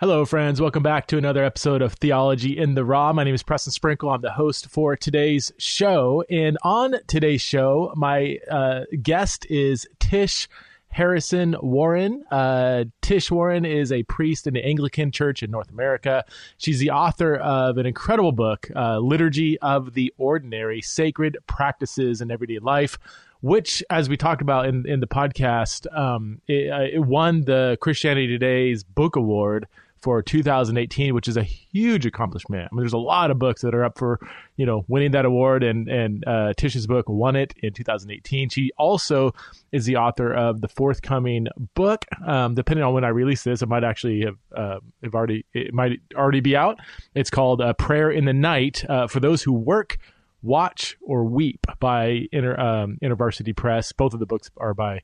Hello, friends. Welcome back to another episode of Theology in the Raw. My name is Preston Sprinkle. I'm the host for today's show. And on today's show, my uh, guest is Tish Harrison Warren. Uh, Tish Warren is a priest in the Anglican Church in North America. She's the author of an incredible book, uh, Liturgy of the Ordinary Sacred Practices in Everyday Life which, as we talked about in, in the podcast, um, it, uh, it, won the Christianity Today's Book Award for 2018, which is a huge accomplishment. I mean, there's a lot of books that are up for, you know, winning that award, and and uh, Tish's book won it in 2018. She also is the author of the forthcoming book. Um, depending on when I release this, it might actually have uh, have already it might already be out. It's called uh, "Prayer in the Night" uh, for those who work. Watch or Weep by Inter, um, InterVarsity Press. Both of the books are by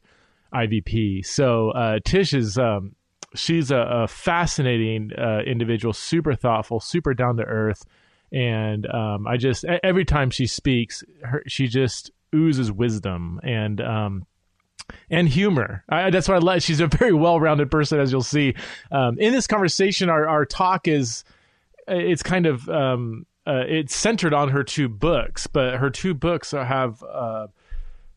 IVP. So uh, Tish is um, she's a, a fascinating uh, individual, super thoughtful, super down to earth, and um, I just every time she speaks, her, she just oozes wisdom and um, and humor. I, that's what I like. She's a very well-rounded person, as you'll see um, in this conversation. Our our talk is it's kind of um, uh, it's centered on her two books, but her two books have. Uh,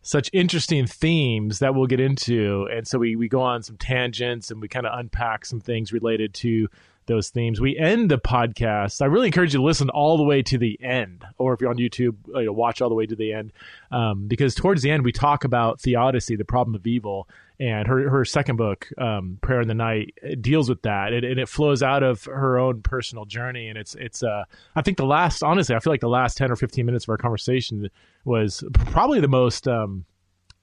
such interesting themes that we'll get into. And so we, we go on some tangents and we kind of unpack some things related to those themes. We end the podcast. I really encourage you to listen all the way to the end, or if you're on YouTube, you know, watch all the way to the end, um, because towards the end we talk about theodicy, the problem of evil, and her her second book, um, Prayer in the Night, deals with that, and, and, it flows out of her own personal journey. And it's it's uh, I think the last, honestly, I feel like the last ten or fifteen minutes of our conversation was probably the most um,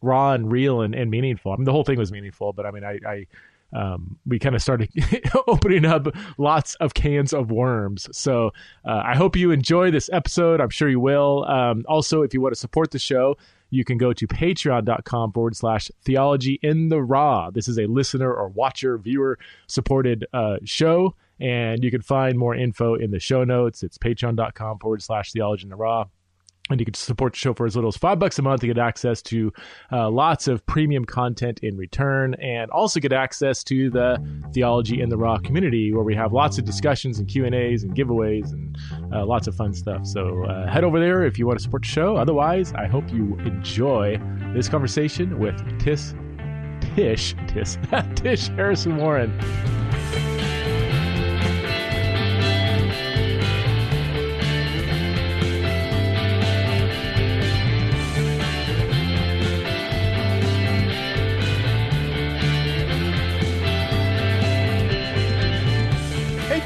raw and real and, and meaningful. I mean, the whole thing was meaningful, but I mean, I, I um, we kind of started opening up lots of cans of worms. So uh, I hope you enjoy this episode. I'm sure you will. Um, also, if you want to support the show, you can go to patreon.com forward slash theology in the raw. This is a listener or watcher, viewer supported uh, show. And you can find more info in the show notes. It's patreon.com forward slash theology in the raw and you can support the show for as little as five bucks a month to get access to uh, lots of premium content in return and also get access to the theology in the raw community where we have lots of discussions and q&a's and giveaways and uh, lots of fun stuff. So uh, head over there if you want to support the show. Otherwise i hope you enjoy this conversation with tis tish tish tish harrison warren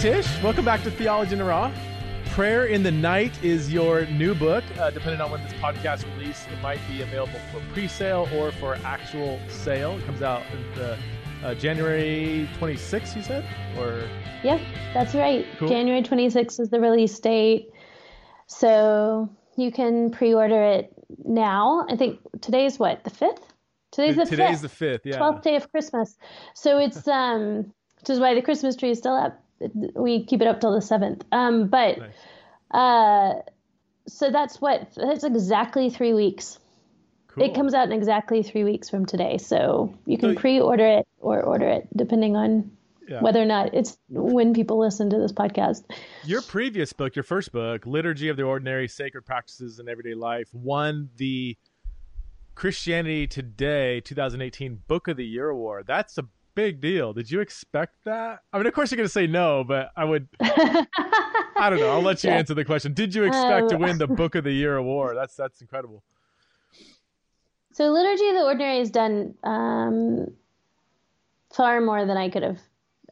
Tish. Welcome back to Theology in the Raw. Prayer in the Night is your new book. Uh, depending on when this podcast release, it might be available for pre-sale or for actual sale. It comes out the, uh, January 26th, you said? Or Yeah, that's right. Cool. January 26th is the release date. So you can pre-order it now. I think today's what, the 5th? Today's the today's 5th. the fifth, yeah. Twelfth day of Christmas. So it's um, which is why the Christmas tree is still up we keep it up till the seventh. Um, but nice. uh, so that's what that's exactly three weeks. Cool. It comes out in exactly three weeks from today, so you can so, pre-order it or order it depending on yeah. whether or not it's when people listen to this podcast. Your previous book, your first book, Liturgy of the Ordinary: Sacred Practices in Everyday Life, won the Christianity Today 2018 Book of the Year award. That's a big deal. Did you expect that? I mean, of course you're going to say no, but I would. I don't know. I'll let you yeah. answer the question. Did you expect um, to win the Book of the Year award? That's that's incredible. So, Liturgy of the Ordinary has done um, far more than I could have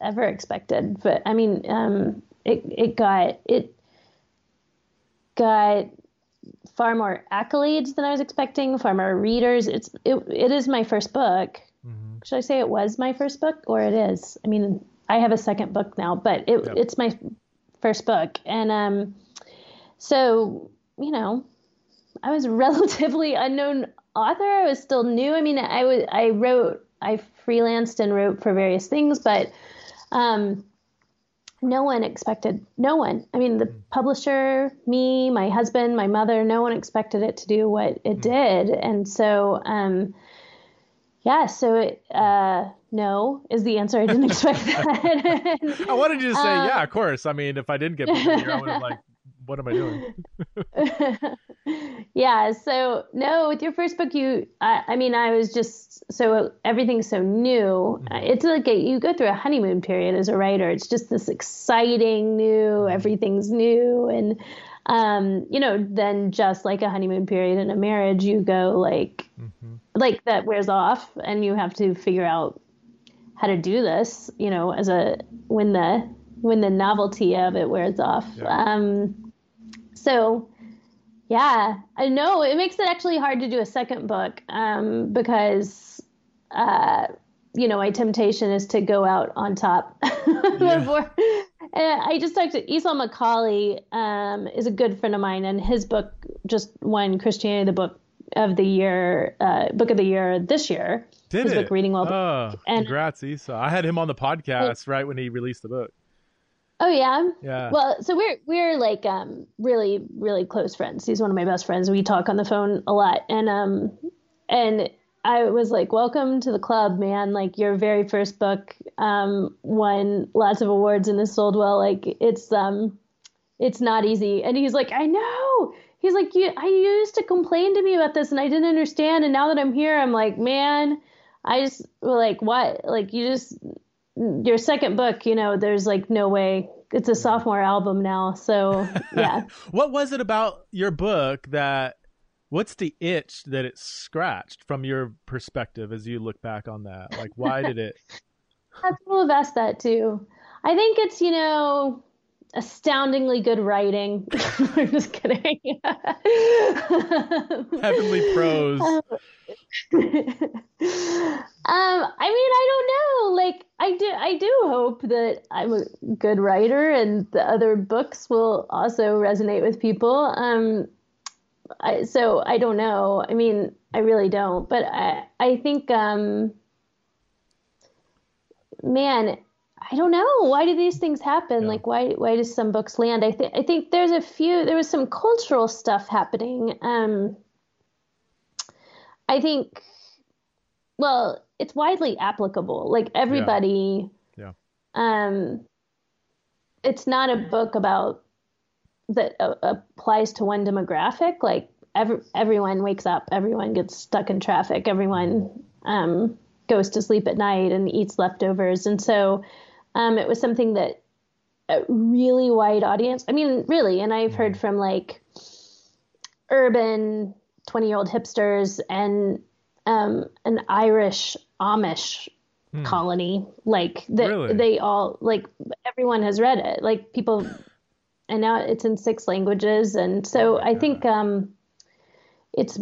ever expected. But I mean, um, it it got it got far more accolades than I was expecting, far more readers. It's it, it is my first book, should I say it was my first book or it is? I mean, I have a second book now, but it, yep. it's my first book. And um, so, you know, I was a relatively unknown author. I was still new. I mean, I was I wrote, I freelanced and wrote for various things, but um, no one expected, no one. I mean, the mm. publisher, me, my husband, my mother, no one expected it to do what it mm. did. And so, um, Yeah, so it, uh, no is the answer. I didn't expect that. I wanted you to say, um, yeah, of course. I mean, if I didn't get here, I would have like, what am I doing? yeah, so no, with your first book, you, I, I mean, I was just so everything's so new. Mm-hmm. It's like a, you go through a honeymoon period as a writer. It's just this exciting new, mm-hmm. everything's new, and um, you know, then just like a honeymoon period in a marriage, you go like, mm-hmm. like that wears off, and you have to figure out how to do this. You know, as a when the when the novelty of it wears off. Yeah. Um, so yeah, I know it makes it actually hard to do a second book um, because, uh, you know, my temptation is to go out on top before I just talked to Esau McCaulley, um, is a good friend of mine, and his book just won Christianity the Book of the Year, uh, Book of the Year this year. Did his it? book, Reading Well. Oh, and, congrats, Esau! I had him on the podcast right when he released the book. Oh yeah. Yeah. Well, so we're we're like um really really close friends. He's one of my best friends. We talk on the phone a lot, and um and I was like, "Welcome to the club, man! Like your very first book um, won lots of awards and has sold well. Like it's um, it's not easy." And he's like, "I know." He's like, "You, I used to complain to me about this, and I didn't understand. And now that I'm here, I'm like, man, I just like what? Like you just your second book, you know, there's like no way." It's a sophomore album now, so yeah. what was it about your book that what's the itch that it scratched from your perspective as you look back on that? Like, why did it? People have asked that too. I think it's, you know, astoundingly good writing. I'm just kidding. Heavenly prose. Um, um, I mean, I don't know. Like, I do, I do hope that I'm a good writer, and the other books will also resonate with people. Um, I, so I don't know. I mean, I really don't. But I, I think, um, man, I don't know. Why do these things happen? Yeah. Like, why, why do some books land? I think, I think there's a few. There was some cultural stuff happening. Um, I think, well, it's widely applicable. Like everybody. Yeah. yeah. Um, it's not a book about that uh, applies to one demographic. Like every, everyone wakes up, everyone gets stuck in traffic, everyone um, goes to sleep at night and eats leftovers, and so um, it was something that a really wide audience. I mean, really, and I've heard from like urban twenty year old hipsters and um, an Irish Amish hmm. colony. Like that, really? they all like everyone has read it. Like people and now it's in six languages. And so I think um, it's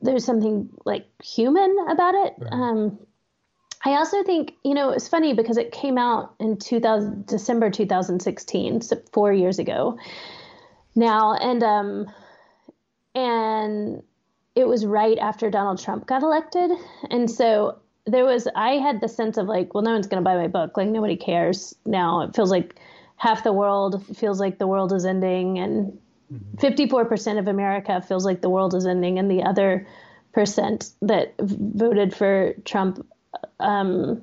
there's something like human about it. Right. Um, I also think you know it's funny because it came out in 2000 December 2016, so four years ago now, and um, and it was right after Donald Trump got elected, and so there was I had the sense of like, well, no one's going to buy my book, like nobody cares now. It feels like half the world feels like the world is ending and 54% mm-hmm. of America feels like the world is ending and the other percent that voted for Trump um,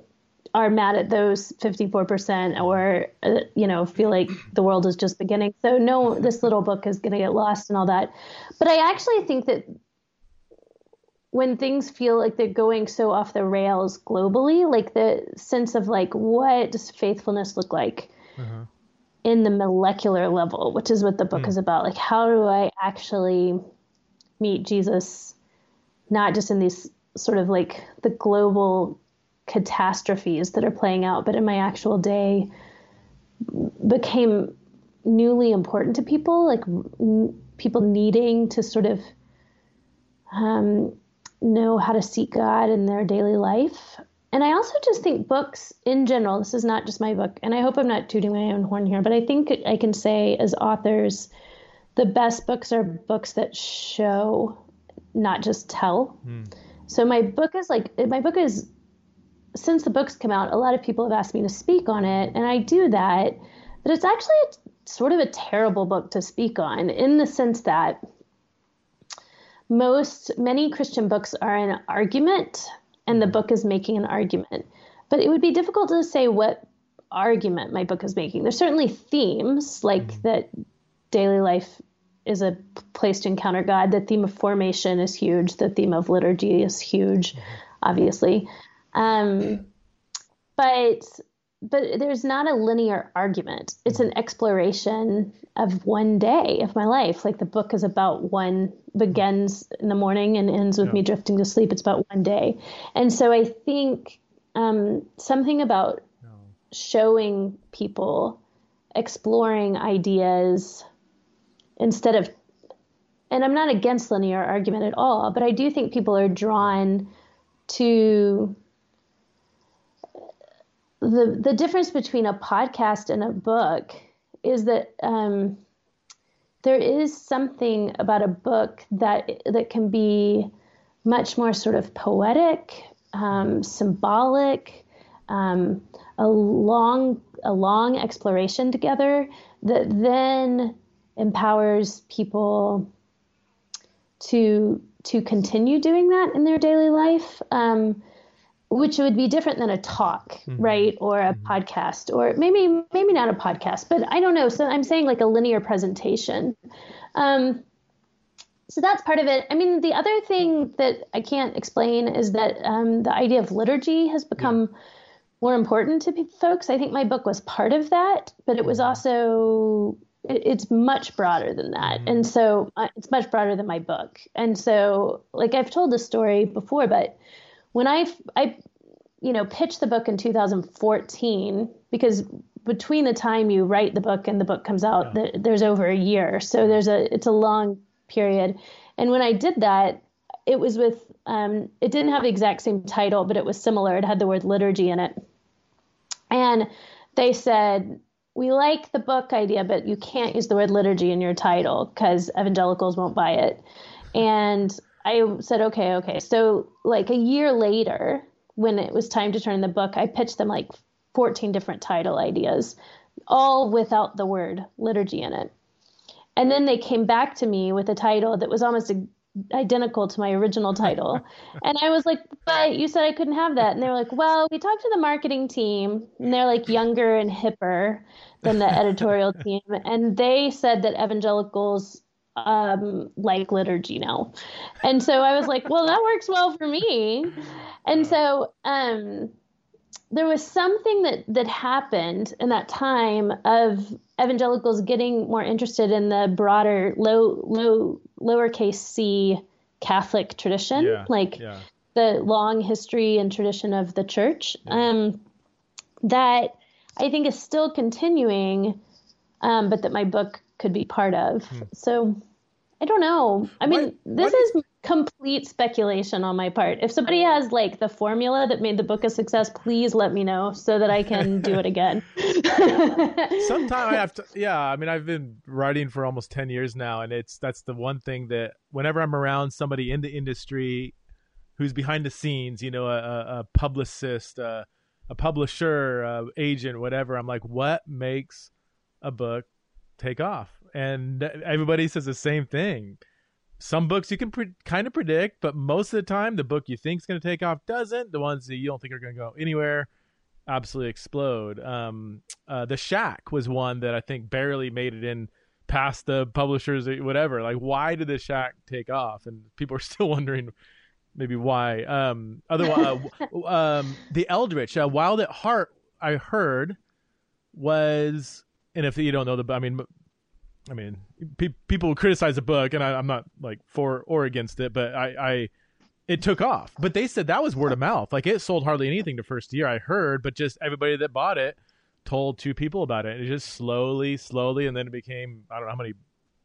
are mad at those 54% or uh, you know feel like the world is just beginning. So no this little book is going to get lost and all that. But i actually think that when things feel like they're going so off the rails globally like the sense of like what does faithfulness look like? Uh-huh in the molecular level, which is what the book mm. is about. Like, how do I actually meet Jesus, not just in these sort of like the global catastrophes that are playing out, but in my actual day became newly important to people, like n- people needing to sort of um, know how to seek God in their daily life and I also just think books in general, this is not just my book, and I hope I'm not tooting my own horn here, but I think I can say as authors, the best books are books that show, not just tell. Mm. So my book is like, my book is, since the books come out, a lot of people have asked me to speak on it, and I do that, but it's actually a, sort of a terrible book to speak on in the sense that most, many Christian books are an argument and the book is making an argument. But it would be difficult to say what argument my book is making. There's certainly themes like mm-hmm. that daily life is a place to encounter God. The theme of formation is huge. The theme of liturgy is huge, mm-hmm. obviously. Um, but but there's not a linear argument. It's an exploration of one day of my life. Like the book is about one begins in the morning and ends with yeah. me drifting to sleep. It's about one day, and so I think um, something about no. showing people exploring ideas instead of and I'm not against linear argument at all, but I do think people are drawn to the the difference between a podcast and a book is that um, there is something about a book that that can be much more sort of poetic, um, symbolic, um, a long a long exploration together that then empowers people to to continue doing that in their daily life. Um, which would be different than a talk, mm-hmm. right? Or a mm-hmm. podcast, or maybe maybe not a podcast, but I don't know. So I'm saying like a linear presentation. Um, so that's part of it. I mean, the other thing that I can't explain is that um, the idea of liturgy has become yeah. more important to folks. I think my book was part of that, but it was mm-hmm. also it, it's much broader than that, mm-hmm. and so uh, it's much broader than my book. And so, like I've told this story before, but when I I you know pitched the book in 2014 because between the time you write the book and the book comes out yeah. there's over a year. So there's a it's a long period. And when I did that it was with um, it didn't have the exact same title but it was similar. It had the word liturgy in it. And they said we like the book idea but you can't use the word liturgy in your title because evangelicals won't buy it and I said, okay, okay. So, like a year later, when it was time to turn the book, I pitched them like 14 different title ideas, all without the word liturgy in it. And then they came back to me with a title that was almost identical to my original title. and I was like, but you said I couldn't have that. And they were like, well, we talked to the marketing team, and they're like younger and hipper than the editorial team. And they said that evangelicals um like liturgy now. And so i was like well that works well for me. And so um there was something that that happened in that time of evangelicals getting more interested in the broader low low lowercase c catholic tradition yeah, like yeah. the long history and tradition of the church. Um that i think is still continuing um but that my book could be part of. Hmm. So I don't know. I mean, what, this what is complete speculation on my part. If somebody has like the formula that made the book a success, please let me know so that I can do it again. Sometime I have to. Yeah, I mean, I've been writing for almost ten years now, and it's that's the one thing that whenever I'm around somebody in the industry who's behind the scenes, you know, a, a publicist, a, a publisher, a agent, whatever, I'm like, what makes a book take off? and everybody says the same thing. Some books you can pre- kind of predict, but most of the time, the book you think is going to take off doesn't. The ones that you don't think are going to go anywhere absolutely explode. Um, uh, the Shack was one that I think barely made it in past the publishers or whatever. Like, why did the Shack take off? And people are still wondering maybe why. Um, otherwise, uh, um, the Eldredge, uh, Wild at Heart, I heard was, and if you don't know the, I mean, I mean, pe- people criticize the book, and I, am not like for or against it, but I, I, it took off. But they said that was word of mouth. Like it sold hardly anything the first year. I heard, but just everybody that bought it told two people about it. And it just slowly, slowly, and then it became I don't know how many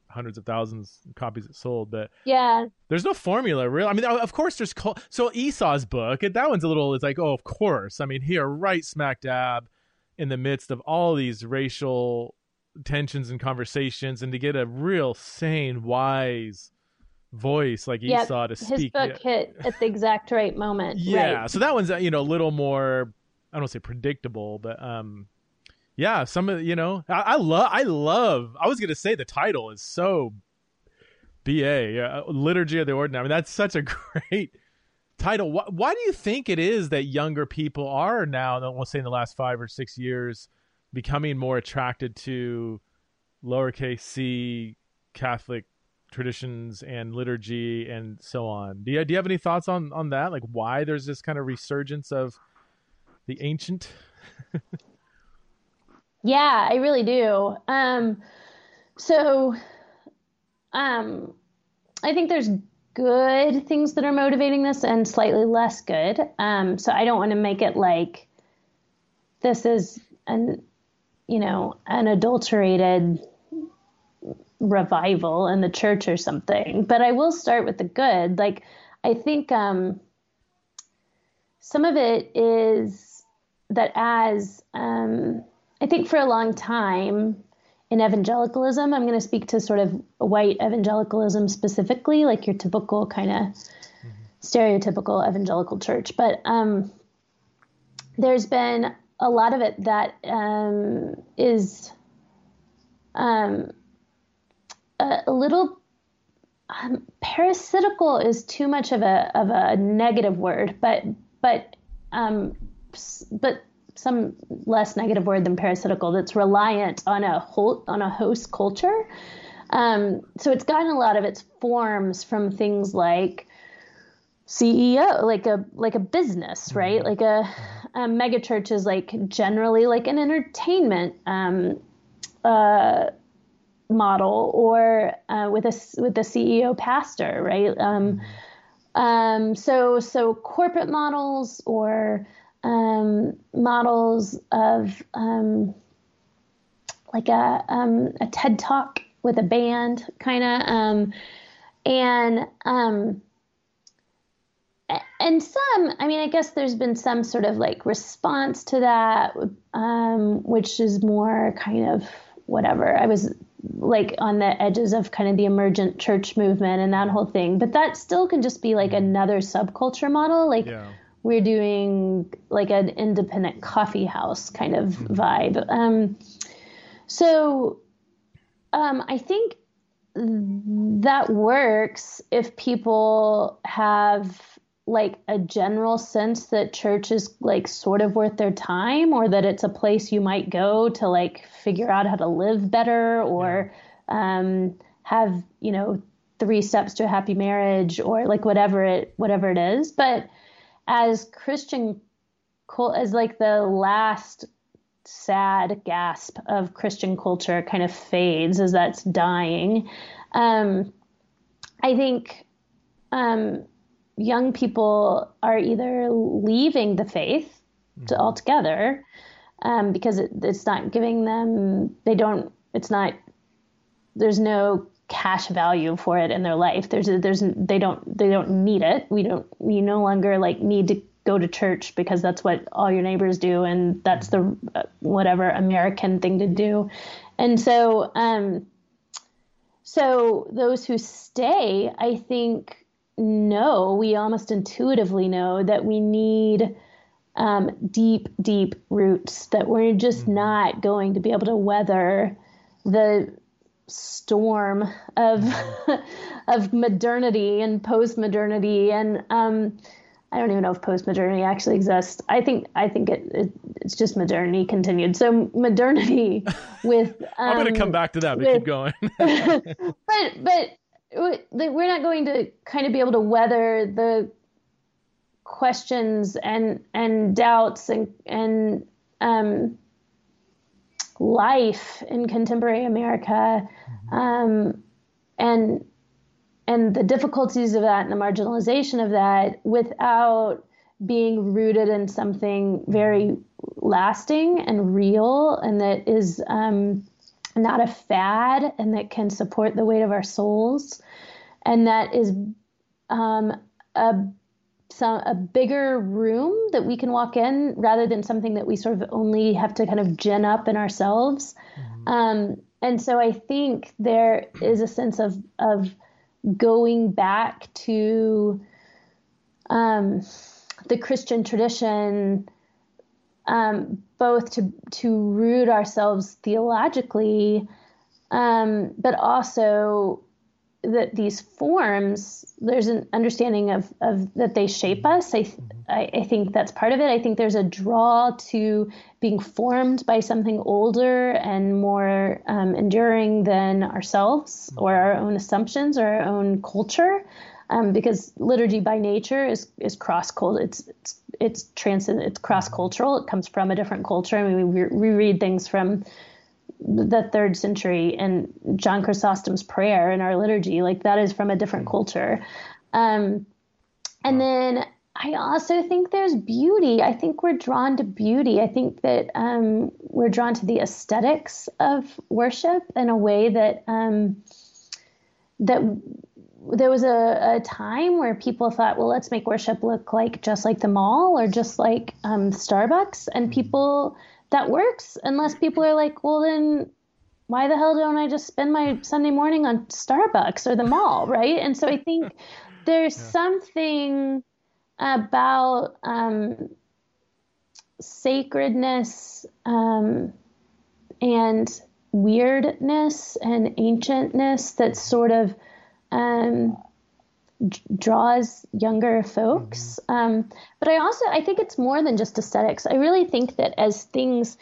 hundreds of thousands of copies it sold. But yeah, there's no formula, real. I mean, of course, there's so Esau's book. That one's a little. It's like, oh, of course. I mean, here, right smack dab in the midst of all these racial tensions and conversations and to get a real sane, wise voice like yep. Esau to speak. His book yeah. hit at the exact right moment. Yeah. Right. So that one's, you know, a little more, I don't say predictable, but, um, yeah, some of you know, I, I love, I love. I was gonna say the title is so, ba, yeah, liturgy of the ordinary. I mean, that's such a great title. Why, why, do you think it is that younger people are now, let's say in the last five or six years, becoming more attracted to lowercase c Catholic traditions and liturgy and so on? Do you, do you have any thoughts on, on that? Like why there's this kind of resurgence of the ancient? yeah, I really do. Um, so, um, I think there's good things that are motivating this and slightly less good. Um, so I don't want to make it like this is an, you know, an adulterated revival in the church or something. But I will start with the good. Like I think um, some of it is that as um, I think for a long time in evangelicalism, I'm going to speak to sort of white evangelicalism specifically, like your typical kind of mm-hmm. stereotypical evangelical church. But um, there's been a lot of it that um, is um, a, a, little um, parasitical is too much of a of a negative word, but but um, but some less negative word than parasitical that's reliant on a whole, on a host culture. Um, so it's gotten a lot of its forms from things like CEO, like a like a business, mm-hmm. right? Like a, a mega church is like generally like an entertainment um, uh, model, or uh, with a with a CEO pastor, right? Um, mm-hmm. um, so so corporate models or um, models of um, like a, um, a TED talk with a band, kind of, um, and um, and some, I mean, I guess there's been some sort of like response to that, um, which is more kind of whatever. I was like on the edges of kind of the emergent church movement and that whole thing, but that still can just be like another subculture model, like. Yeah we're doing like an independent coffee house kind of mm-hmm. vibe. Um, so um, I think that works if people have like a general sense that church is like sort of worth their time or that it's a place you might go to like figure out how to live better or um, have you know three steps to a happy marriage or like whatever it whatever it is but as Christian, as like the last sad gasp of Christian culture kind of fades as that's dying, um, I think um, young people are either leaving the faith mm-hmm. altogether um, because it, it's not giving them, they don't, it's not, there's no cash value for it in their life. There's a, there's they don't they don't need it. We don't you no longer like need to go to church because that's what all your neighbors do and that's the uh, whatever American thing to do. And so um so those who stay, I think know, we almost intuitively know that we need um, deep, deep roots, that we're just mm-hmm. not going to be able to weather the storm of of modernity and post-modernity and um, I don't even know if post-modernity actually exists. I think I think it, it it's just modernity continued. So modernity with um, I'm going to come back to that, but with, keep going. but but we're not going to kind of be able to weather the questions and and doubts and and um, life in contemporary America, mm-hmm. um, and and the difficulties of that and the marginalization of that without being rooted in something very lasting and real and that is um, not a fad and that can support the weight of our souls and that is um, a some a bigger room that we can walk in rather than something that we sort of only have to kind of gin up in ourselves. Mm-hmm. Um, and so I think there is a sense of of going back to um, the Christian tradition, um, both to to root ourselves theologically, um, but also that these forms there's an understanding of, of that they shape us. I, I, I think that's part of it. I think there's a draw to being formed by something older and more um, enduring than ourselves or our own assumptions or our own culture um, because liturgy by nature is is cross cultural it's it's it's transcend it's cross cultural it comes from a different culture. I mean we, we read things from the third century and John Chrysostom's prayer in our liturgy, like that is from a different culture. Um, and then I also think there's beauty. I think we're drawn to beauty. I think that um, we're drawn to the aesthetics of worship in a way that um, that there was a, a, time where people thought, well, let's make worship look like just like the mall or just like um, Starbucks, and people that works unless people are like, well, then why the hell don't I just spend my Sunday morning on Starbucks or the mall, right? And so I think there's yeah. something about um, sacredness um, and weirdness and ancientness that sort of um, draws younger folks. Mm-hmm. Um, but I also I think it's more than just aesthetics. I really think that as things,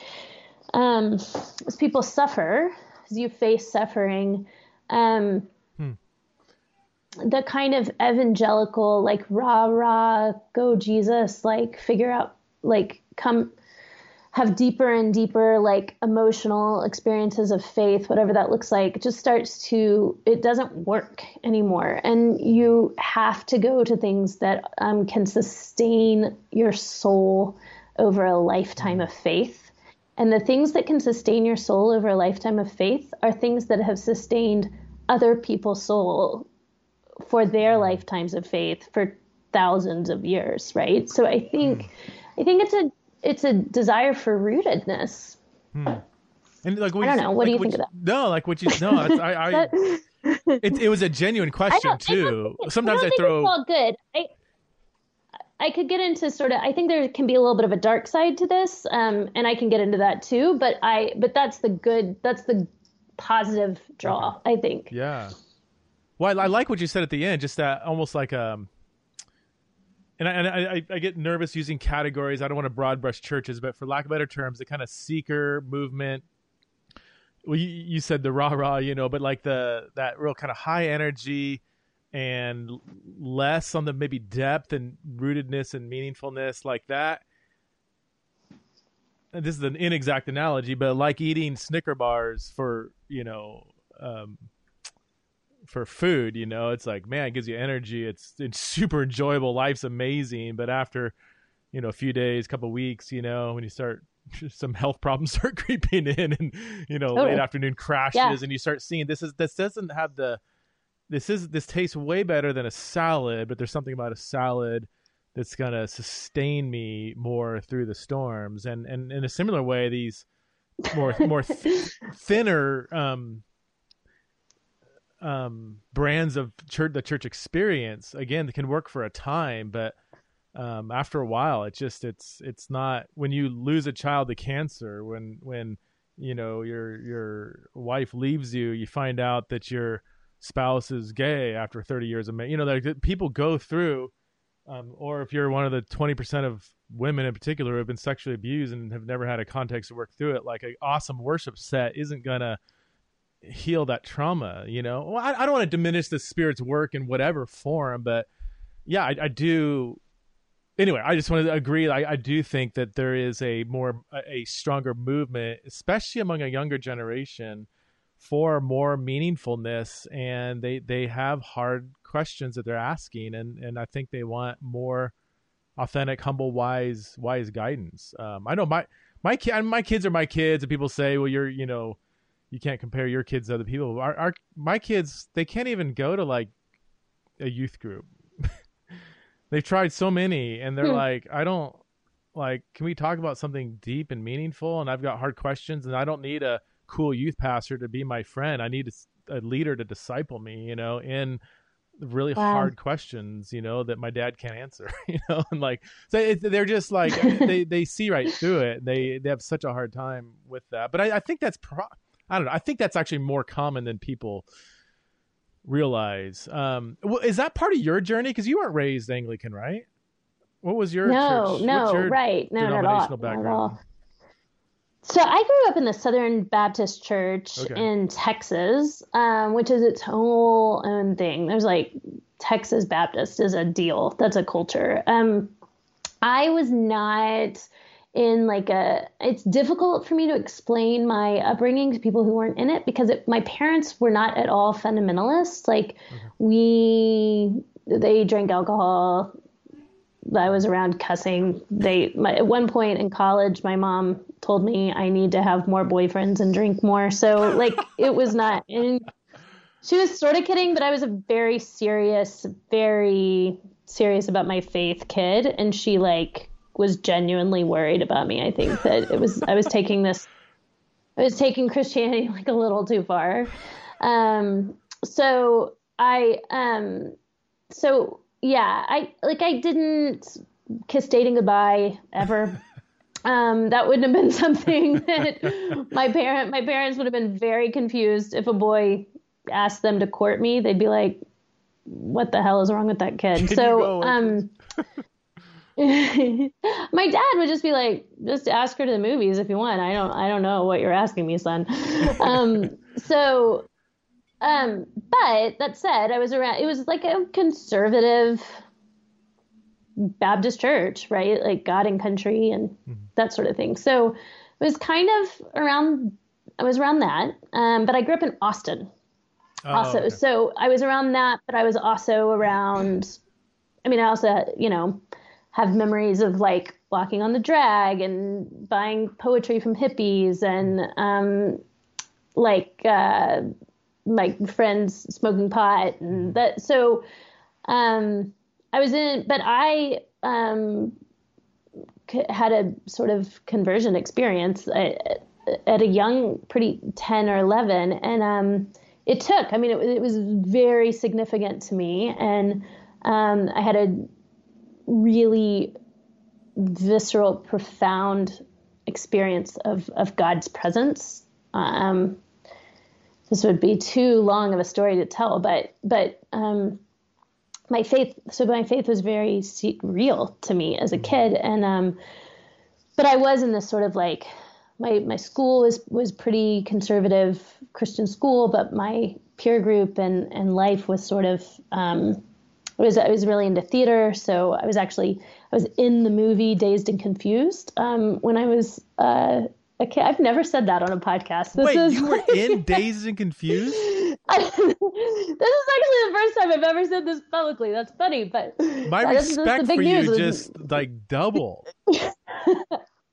um, as people suffer, as you face suffering, um, hmm. the kind of evangelical like rah rah go Jesus like figure out like come have deeper and deeper like emotional experiences of faith whatever that looks like just starts to it doesn't work anymore. And you have to go to things that um, can sustain your soul over a lifetime of faith. And the things that can sustain your soul over a lifetime of faith are things that have sustained other people's soul for their lifetimes of faith for thousands of years right? So i think i think it's a it's a desire for rootedness. Hmm. And like, what I don't know. What like, do you think you, of that? No, like what you no, I, I it, it was a genuine question too. I Sometimes I, I throw. It's all good. I, I could get into sort of. I think there can be a little bit of a dark side to this, um, and I can get into that too. But I, but that's the good. That's the positive draw. I think. Yeah. Well, I, I like what you said at the end. Just that almost like um, and I, and I, I get nervous using categories. I don't want to broad brush churches, but for lack of better terms, the kind of seeker movement. Well, you, you said the rah rah, you know, but like the that real kind of high energy and less on the maybe depth and rootedness and meaningfulness like that. And this is an inexact analogy, but like eating Snicker bars for you know um, for food you know? It's like man it gives you energy. It's it's super enjoyable. Life's amazing. But after you know a few days couple weeks you know when you start some health problems start creeping in and you know late afternoon crashes yeah. and you start seeing this is this doesn't have the this is this tastes way better than a salad but there's something about a salad that's going to sustain me more through the storms. And and in a similar way these more more th- thinner um um, brands of church, the church experience again can work for a time, but um, after a while, it just it's it's not when you lose a child to cancer, when when you know your your wife leaves you, you find out that your spouse is gay after 30 years of you know like people go through um, or if you're one of the 20% of women in particular who have been sexually abused and have never had a context to work through it like an awesome worship set isn't gonna heal that trauma you know? Well, I, I, don't want to diminish the spirit's work in whatever form but yeah I, I do anyway i just want to agree I, I, do think that there is a more a stronger movement especially among a younger generation for more meaningfulness and they they have hard questions that they're asking and and i think they want more authentic humble wise wise guidance. Um, i know my my ki- my kids are my kids and people say well you're you know you can't compare your kids to other people. Our, our my kids, they can't even go to like a youth group. They've tried so many, and they're hmm. like, I don't like. Can we talk about something deep and meaningful? And I've got hard questions, and I don't need a cool youth pastor to be my friend. I need a, a leader to disciple me. You know, in really wow. hard questions you know that my dad can't answer you know and like so it, they're just like they they see right through it they they have such a hard time with that but i, I think that's pro- I don't know. I think that's actually more common than people realize. Um, well, is that part of your journey? Because you weren't raised Anglican, right? What was your no, church? no, your right, no, not at all, not at all. So I grew up in the Southern Baptist Church okay. in Texas, um, which is its whole own thing. There's like Texas Baptist is a deal. That's a culture. Um, I was not in like a. It's difficult for me to explain my upbringing to people who weren't in it because it, my parents were not at all fundamentalists. Like okay. we, they drank alcohol. I was around cussing. They my, at one point in college, my mom told me I need to have more boyfriends and drink more. So like it was not. And she was sort of kidding, but I was a very serious, very serious about my faith kid, and she like was genuinely worried about me. I think that it was I was taking this, I was taking Christianity like a little too far. Um, so I um, so yeah, I like I didn't kiss dating goodbye ever. Um, that wouldn't have been something that my parent my parents would have been very confused if a boy asked them to court me. They'd be like, "What the hell is wrong with that kid?" Can so um, my dad would just be like, "Just ask her to the movies if you want." I don't I don't know what you're asking me, son. Um, so um, but that said, I was around, it was like a conservative Baptist church, right? Like God and country and mm-hmm. that sort of thing. So it was kind of around, I was around that. Um, but I grew up in Austin. Oh, also, okay. so I was around that, but I was also around, I mean, I also, you know, have memories of like walking on the drag and buying poetry from hippies and, um, like, uh, my friends smoking pot and mm-hmm. that so um i was in but i um had a sort of conversion experience at, at a young pretty 10 or 11 and um it took i mean it, it was very significant to me and um i had a really visceral profound experience of of god's presence um this would be too long of a story to tell, but but um, my faith. So my faith was very real to me as a kid, and um, but I was in this sort of like my my school was was pretty conservative Christian school, but my peer group and and life was sort of um, I was I was really into theater, so I was actually I was in the movie Dazed and Confused um, when I was uh, Okay, I've never said that on a podcast. This Wait, is you were in Dazed and Confused? I, this is actually the first time I've ever said this publicly. That's funny, but my respect for you just like double.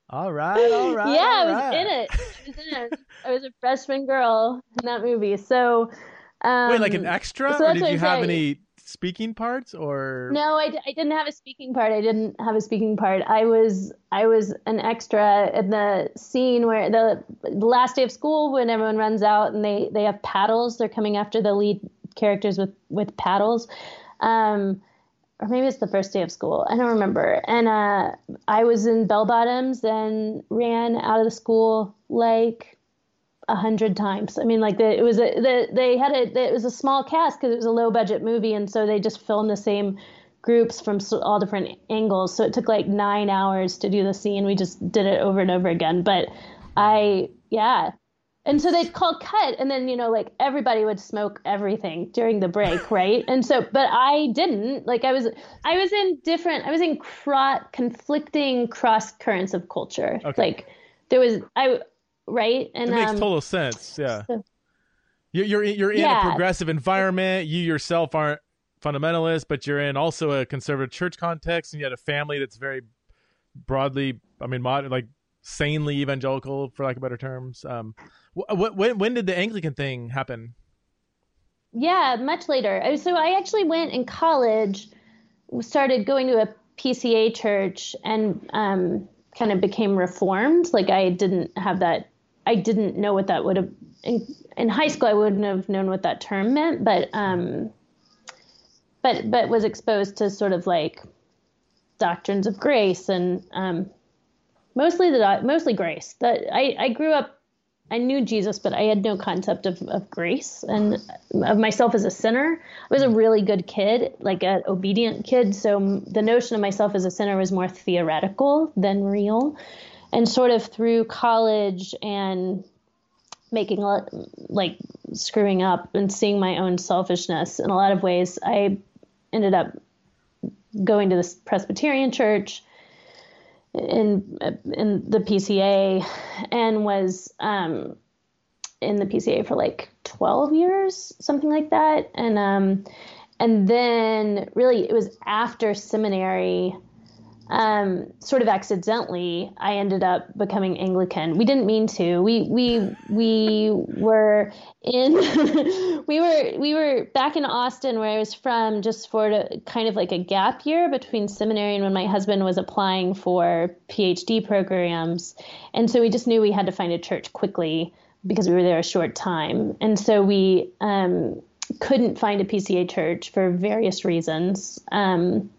all right, all right. Yeah, I was right. in it. I was in it. I was a freshman girl in that movie. So, um, wait, like an um, extra, so or did you have any speaking parts or? No I d- I didn't have a speaking part. I didn't have a speaking part. I was i was an extra in the scene where the, the last day of school when everyone runs out and they they have paddles. They're coming after the lead characters with with paddles. Um or maybe it's the first day of school. I don't remember. And uh i was in bell bottoms and ran out of the school like a hundred times. I mean, like the, it was a the, they had a it was a small cast because it was a low budget movie, and so they just filmed the same groups from all different angles. So it took like nine hours to do the scene. We just did it over and over again. But I yeah. And so they'd call cut, and then you know, like everybody would smoke everything during the break, right? and so, but I didn't. Like I was, I was in different, I was in cro- conflicting cross currents of culture. Okay. Like there was, I, right? And it makes um, total sense. Yeah. So, you're you're, you're in yeah. a progressive environment. You yourself aren't fundamentalist, but you're in also a conservative church context, and you had a family that's very broadly, I mean, modern, like sanely evangelical, for lack of better terms. Um, what, when when did the Anglican thing happen? Yeah, much later. So I actually went in college, started going to a PCA church, and um, kind of became reformed. Like I didn't have that I didn't know what that would have in, in high school. I wouldn't have known what that term meant, but um, but but was exposed to sort of like doctrines of grace and um, mostly the mostly grace. That I I grew up I knew Jesus, but I had no concept of, of grace and of myself as a sinner. I was a really good kid, like an obedient kid. So the notion of myself as a sinner was more theoretical than real. And sort of through college and making like screwing up and seeing my own selfishness in a lot of ways, I ended up going to this Presbyterian church in in the PCA and was um, in the PCA for like 12 years, something like that. And um, and then really it was after seminary um, sort of accidentally, I ended up becoming Anglican. We didn't mean to. We we we were in we were we were back in Austin where I was from just for the, kind of like a gap year between seminary and when my husband was applying for PhD programs, and so we just knew we had to find a church quickly because we were there a short time, and so we um, couldn't find a PCA church for various reasons. Um,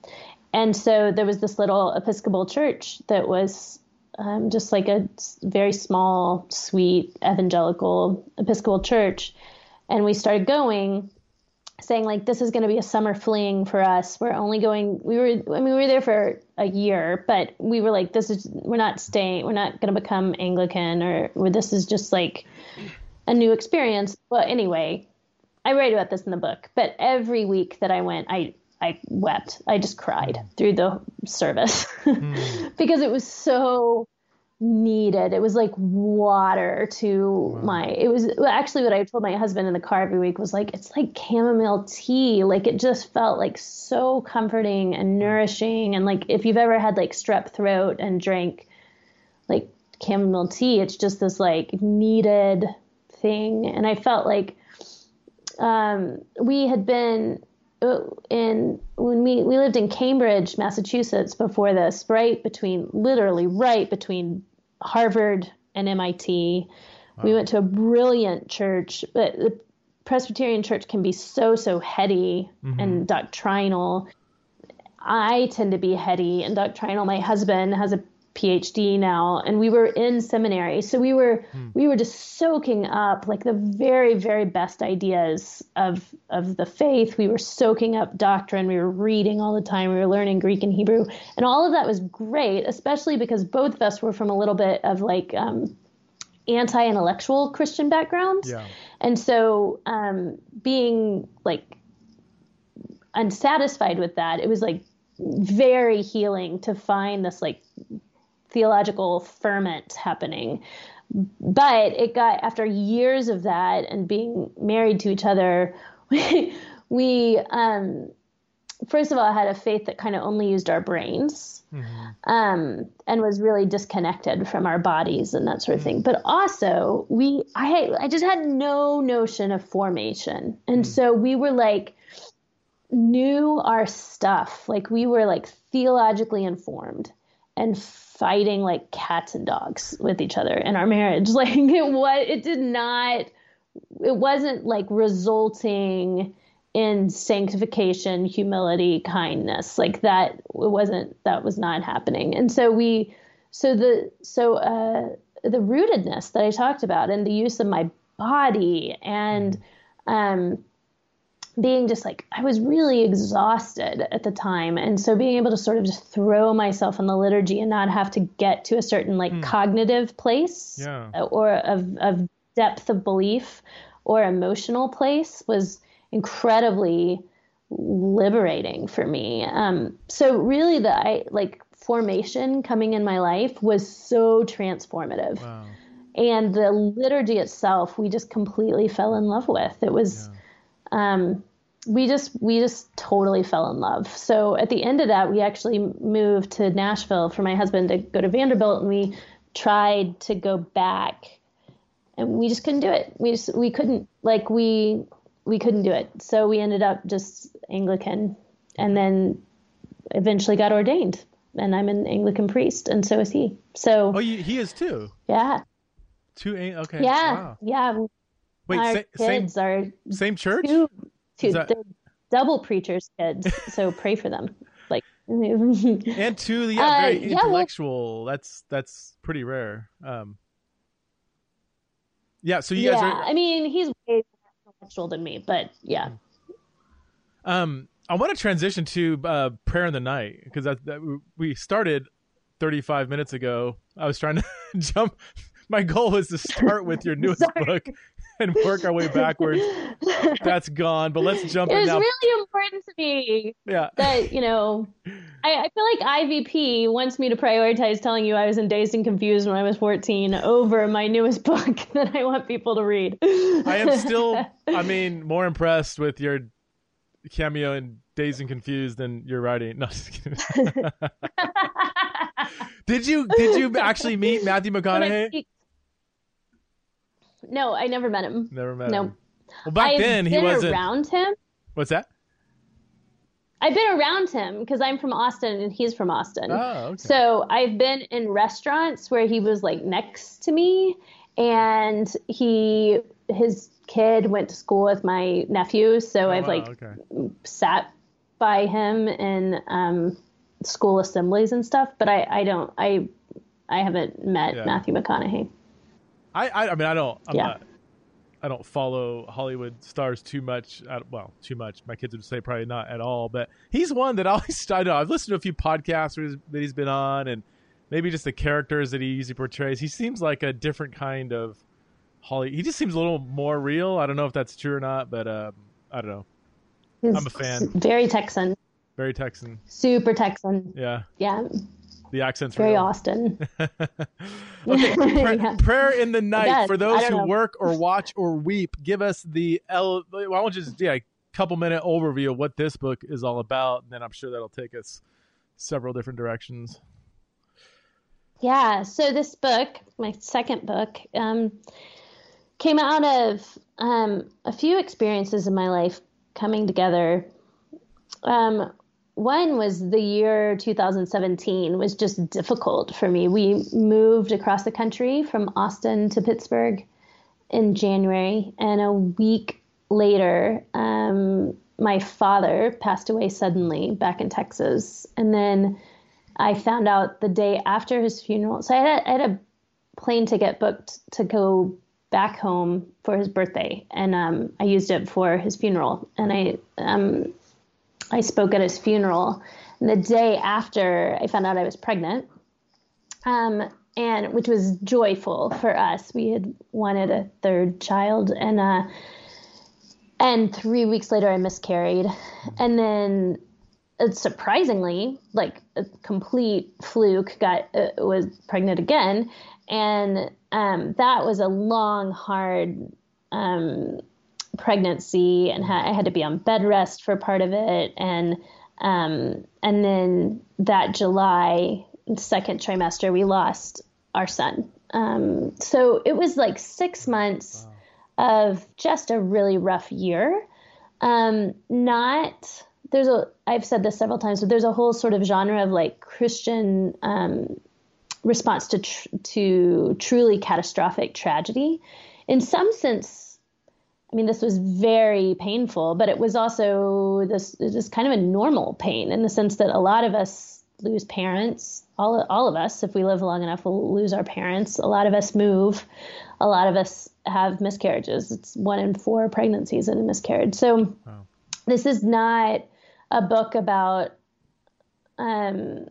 and so there was this little Episcopal church that was um, just like a very small, sweet evangelical Episcopal church. And we started going, saying like, this is going to be a summer fling for us. We're only going, we were, I mean, we were there for a year, but we were like, this is, we're not staying, we're not going to become Anglican or, or this is just like a new experience. Well, anyway, I write about this in the book, but every week that I went, I, I wept. I just cried through the service mm. because it was so needed. It was like water to wow. my. It was actually what I told my husband in the car every week was like it's like chamomile tea. Like it just felt like so comforting and nourishing. And like if you've ever had like strep throat and drank like chamomile tea, it's just this like needed thing. And I felt like um, we had been in when we we lived in Cambridge, Massachusetts before this, right between literally right between Harvard and MIT. Wow. We went to a brilliant church, but the Presbyterian church can be so so heady mm-hmm. and doctrinal. I tend to be heady and doctrinal. My husband has a PhD now, and we were in seminary, so we were hmm. we were just soaking up like the very very best ideas of of the faith. We were soaking up doctrine. We were reading all the time. We were learning Greek and Hebrew, and all of that was great, especially because both of us were from a little bit of like um, anti-intellectual Christian backgrounds, yeah. and so um, being like unsatisfied with that, it was like very healing to find this like theological ferment happening. But it got after years of that and being married to each other, we, we um, first of all had a faith that kind of only used our brains mm-hmm. um, and was really disconnected from our bodies and that sort of thing. Mm-hmm. But also, we I I just had no notion of formation, and mm-hmm. so we were like knew our stuff, like we were like theologically informed and fighting like cats and dogs with each other in our marriage. Like it was, it did not, it wasn't like resulting in sanctification, humility, kindness. Like that, it wasn't, that was not happening. And so we, so the, so, uh, the rootedness that I talked about and the use of my body and, um, being just like I was really exhausted at the time, and so being able to sort of just throw myself in the liturgy and not have to get to a certain like mm. cognitive place yeah. or of of depth of belief or emotional place was incredibly liberating for me. Um, so really, the I, like formation coming in my life was so transformative. Wow. And the liturgy itself, we just completely fell in love with. It was. Yeah um, we just we just totally fell in love. So at the end of that, we actually moved to Nashville for my husband to go to Vanderbilt, and we tried to go back, and we just couldn't do it. We just we couldn't like we we couldn't do it. So we ended up just Anglican, and then eventually got ordained. And I'm an Anglican priest, and so is he. So oh, he is too. Yeah. Two okay. Yeah, wow. yeah. Wait, our sa- kids same, are same church? Two, two that... double preachers' kids, so pray for them. Like and two, yeah, very uh, intellectual. Well, that's that's pretty rare. Um, yeah. So you yeah, guys are. I mean, he's way more intellectual than me, but yeah. Um, I want to transition to uh, prayer in the night because that, that we started 35 minutes ago. I was trying to jump. My goal was to start with your newest book and work our way backwards. That's gone, but let's jump It in was now. really important to me yeah. that you know, I, I feel like IVP wants me to prioritize telling you I was in Dazed and Confused when I was 14 over my newest book that I want people to read. I am still, I mean, more impressed with your cameo in Dazed and Confused than your writing. No, just kidding. did you did you actually meet Matthew McConaughey? No, I never met him. Never met him. No. him. Well, back I've then he been wasn't. around him. What's that? I've been around him because I'm from Austin and he's from Austin. Oh, okay. So I've been in restaurants where he was like next to me, and he his kid went to school with my nephew, so I've wow, like okay. sat by him in um, school assemblies and stuff. But I I don't I I haven't met Yeah. Matthew McConaughey. I, I I mean I don't I'm Yeah. not I don't follow Hollywood stars too much. Well, too much. My kids would say probably not at all. But he's one that I always I know I've listened to a few podcasts where he's- that he's been on, and maybe just the characters that he usually portrays. He seems like a different kind of Holly. He just seems a little more real. I don't know if that's true or not, but um, I don't know. He's I'm a fan. Very Texan, Very Texan. super Texan. Yeah, Yeah, the accent's very real. Austin. okay, pra- Yeah. prayer in the night for those who know. work or watch or weep. Give us the L. Why don't you just yeah, a couple minute overview of what this book is all about, and then I'm sure that'll take us several different directions. Yeah, so this book, my second book, um, came out of um, a few experiences in my life coming together. Um, one was the year 2017 was just difficult for me. We moved across the country from Austin to Pittsburgh in January, and a week later, um, my father passed away suddenly back in Texas, and then I found out the day after his funeral. So I had a, I had a plane ticket booked to go back home for his birthday, and um, I used it for his funeral. And I um, I spoke at his funeral. And the day after, I found out I was pregnant, um, and which was joyful for us. We had wanted a third child, and uh, and three weeks later, I miscarried, and then uh, surprisingly, like a complete fluke, got uh, was pregnant again, and um, that was a long, hard um, pregnancy, and ha- I had to be on bed rest for part of it, and um, and then that July second trimester, we lost our son. Um, so it was like six months of just a really rough year. Um, not there's a I've said this several times, but there's a whole sort of genre of like Christian um, response to tr- to truly catastrophic tragedy. In some sense, I mean, this was very painful, but it was also this this kind of a normal pain in the sense that a lot of us lose parents. All all of us, if we live long enough, will lose our parents. A lot of us move. A lot of us have miscarriages. It's one in four pregnancies that have miscarried. So Wow. this is not a book about um,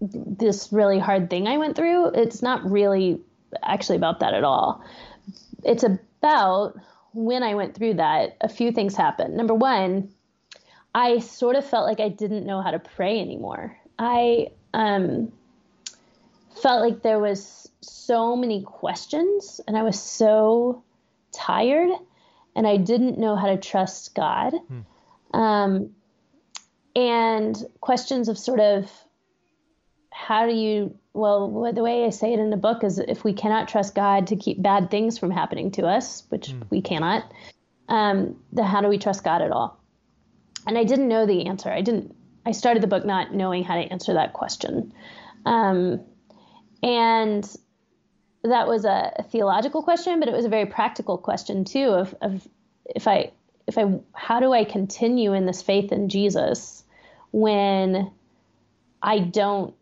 this really hard thing I went through. It's not really actually about that at all. It's about when I went through that, a few things happened. Number one, I sort of felt like I didn't know how to pray anymore. I um, felt like there was so many questions and I was so tired and I didn't know how to trust God. Um, and questions of sort of how do you, well, the way I say it in the book is if we cannot trust God to keep bad things from happening to us, which we cannot, um, then how do we trust God at all? And I didn't know the answer. I didn't, I started the book not knowing how to answer that question. Um, and that was a, a theological question, but it was a very practical question too of, of if I if I how do I continue in this faith in Jesus when I don't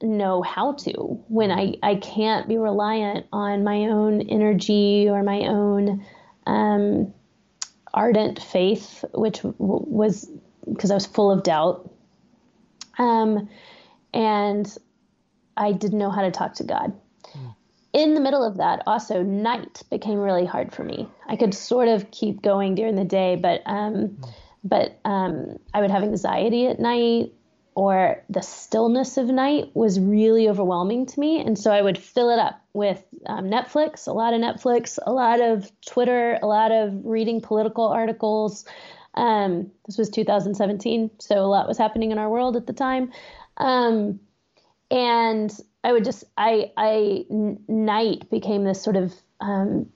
know how to when I, I can't be reliant on my own energy or my own um, ardent faith, which w- was because I was full of doubt. Um, and I didn't know how to talk to God. Mm. In the middle of that, also, night became really hard for me. I could sort of keep going during the day, but um, mm. but um, I would have anxiety at night or the stillness of night was really overwhelming to me. And so I would fill it up with um, Netflix, a lot of Netflix, a lot of Twitter, a lot of reading political articles. Um, this was 2017, so a lot was happening in our world at the time. Um, and I would just, I, I, night became this sort of um,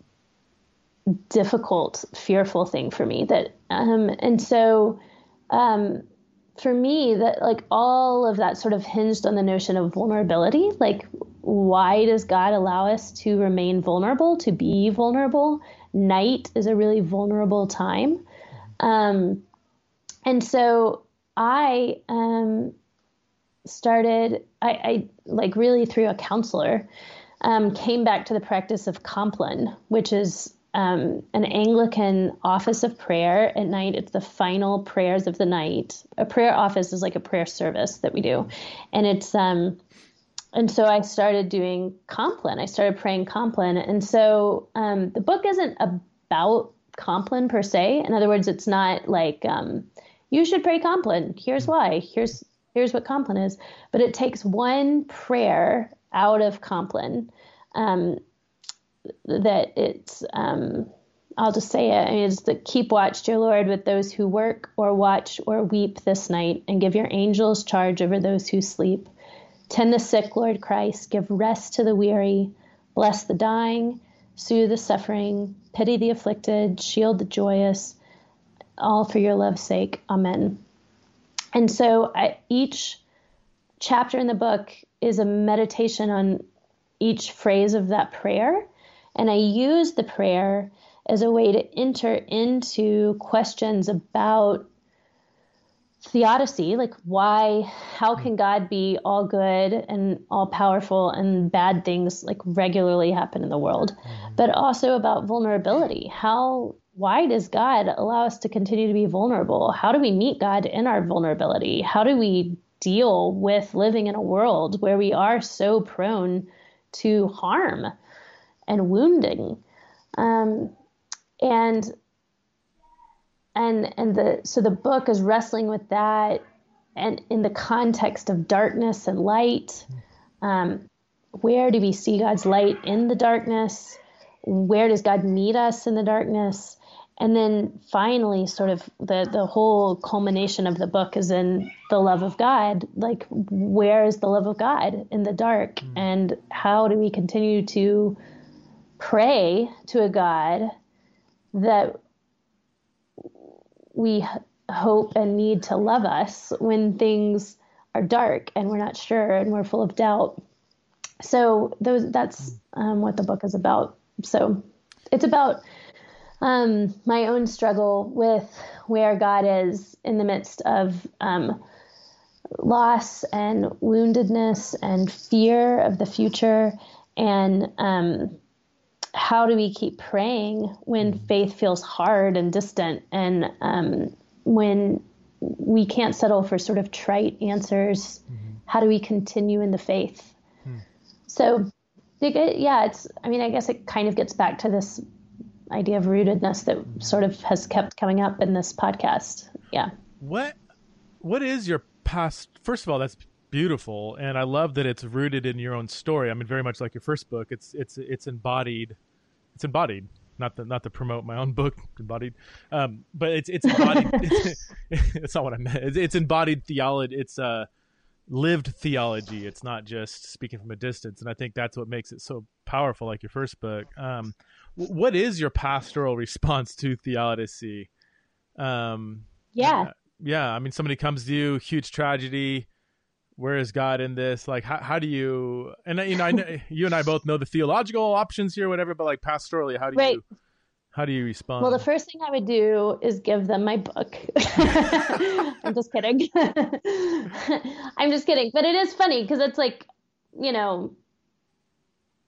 difficult, fearful thing for me that, um, and so, um, for me that like all of that sort of hinged on the notion of vulnerability. Like why does god allow us to remain vulnerable to be vulnerable? Night is a really vulnerable time. Um, and so i um, started I, I, like really through a counselor um, came back to the practice of compline which is um, an Anglican office of prayer at night. It's the final prayers of the night. A prayer office is like a prayer service that we do, and it's um, and so I started doing Compline. I started praying Compline, and so um, the book isn't about Compline per se. In other words, it's not like um, you should pray Compline. Here's why. Here's here's what Compline is. But it takes one prayer out of Compline. Um, that it's um, I'll just say it. I mean, it's the keep watch, dear Lord, with those who work or watch or weep this night, and give your angels charge over those who sleep. Tend the sick, Lord Christ. Give rest to the weary. Bless the dying. Soothe the suffering. Pity the afflicted. Shield the joyous. All for your love's sake. Amen. And so I, each chapter in the book is a meditation on each phrase of that prayer and I use the prayer as a way to enter into questions about theodicy, like why, how can God be all good and all powerful and bad things like regularly happen in the world, mm-hmm. but also about vulnerability. How, why does God allow us to continue to be vulnerable? How do we meet God in our vulnerability? How do we deal with living in a world where we are so prone to harm? And wounding. Um, and and and the so the book is wrestling with that and in the context of darkness and light. Um, where do we see god's light in the darkness? Where does god meet us in the darkness? And then finally sort of the the whole culmination of the book is in the love of god. Like where is the love of god in the dark? Mm. and how do we continue to pray to a God that we hope and need to love us when things are dark and we're not sure and we're full of doubt. So those that's um, what the book is about. So it's about um, my own struggle with where God is in the midst of um, loss and woundedness and fear of the future and um, how do we keep praying when mm-hmm. faith feels hard and distant and um, when we can't settle for sort of trite answers? Mm-hmm. How do we continue in the faith? Mm. So, yeah, it's, I mean, I guess it kind of gets back to this idea of rootedness that sort of has kept coming up in this podcast. Yeah. What, what is your past? First of all, that's beautiful, and I love that it's rooted in your own story. I mean, very much like your first book. It's it's it's embodied. It's embodied. Not to not to promote my own book, embodied, um, but it's it's embodied. it's, it's, not what I meant. It's, it's embodied theology. It's uh, lived theology. It's not just speaking from a distance, and I think that's what makes it so powerful. Like your first book. Um, what is your pastoral response to theodicy? Um, yeah. yeah, I mean, somebody comes to you, huge tragedy where is God in this? Like, how, how do you, and you know, I know, you and I both know the theological options here, whatever, but like pastorally, how do right. you, How do you respond? Well, the first thing I would do is give them my book. I'm just kidding. I'm just kidding. But it is funny because it's like, you know,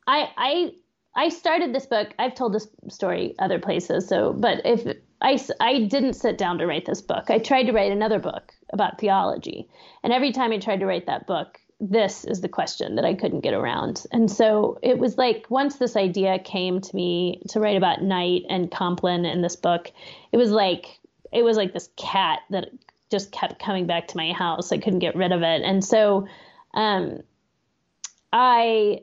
I I I started this book. I've told this story other places. So, but if I I didn't sit down to write this book, I tried to write another book about theology, and every time I tried to write that book, this is the question that I couldn't get around. And so it was like once this idea came to me to write about night and Compline in this book, it was like it was like this cat that just kept coming back to my house. I couldn't get rid of it. And so um, I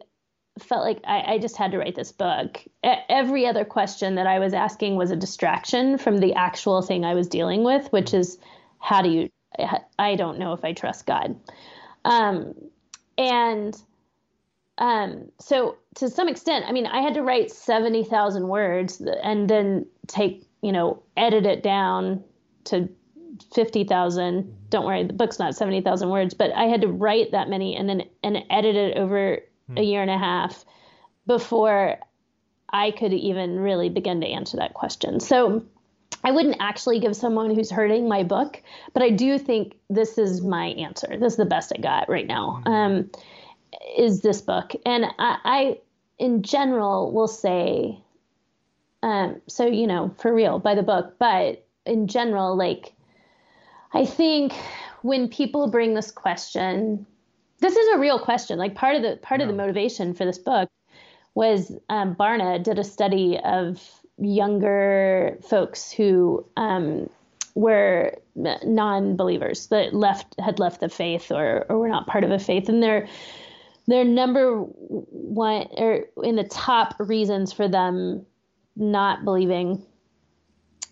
felt like I, I, just had to write this book. Every other question that I was asking was a distraction from the actual thing I was dealing with, which is how do you, I don't know if I trust God. Um, and um, so to some extent, I mean, I had to write 70,000 words and then take, you know, edit it down to 50,000. Don't worry, the book's not 70,000 words, but I had to write that many and then and edit it over hmm. a year and a half before I could even really begin to answer that question. So I wouldn't actually give someone who's hurting my book, but I do think this is my answer. This is the best I got right now. Mm-hmm. Um, is this book, and I, I, in general, will say, um, so you know, for real, by the book. But in general, like, I think when people bring this question, this is a real question. Like part of the part yeah. of the motivation for this book was um, Barna did a study of younger folks who um, were non-believers that left had left the faith or, or were not part of a faith, and their their number one or in the top reasons for them not believing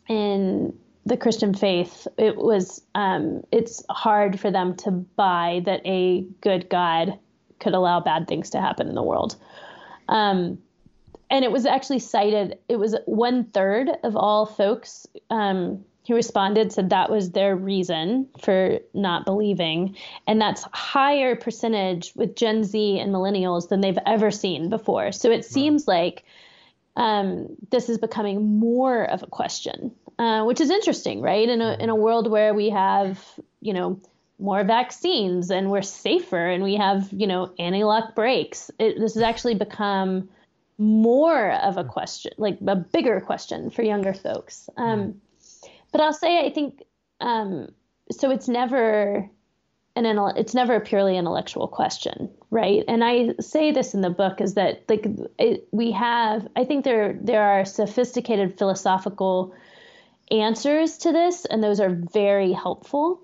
in the Christian faith, it was um, it's hard for them to buy that a good God could allow bad things to happen in the world. Um, and it was actually cited. It was one third of all folks um, who responded said that was their reason for not believing, and that's higher percentage with Gen Z and millennials than they've ever seen before. So it seems wow. like um, this is becoming more of a question, uh, which is interesting, right? In a in a world where we have, you know, more vaccines and we're safer and we have, you know, anti-lock brakes. It, this has actually become more of a question, like a bigger question for younger folks. Um, but I'll say I think um, so. It's never an it's never a purely intellectual question, right? And I say this in the book is that like it, we have I think there there are sophisticated philosophical answers to this, and those are very helpful,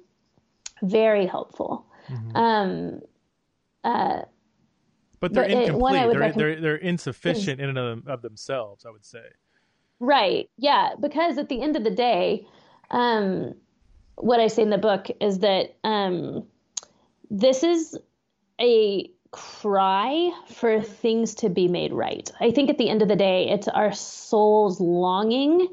very helpful. Mm-hmm. Um, uh, but they're but incomplete. They're, they're, they're insufficient in and of, of, themselves, I would say. Right. Yeah. Because at the end of the day, um, what I say in the book is that um, this is a cry for things to be made right. I think at the end of the day, it's our soul's longing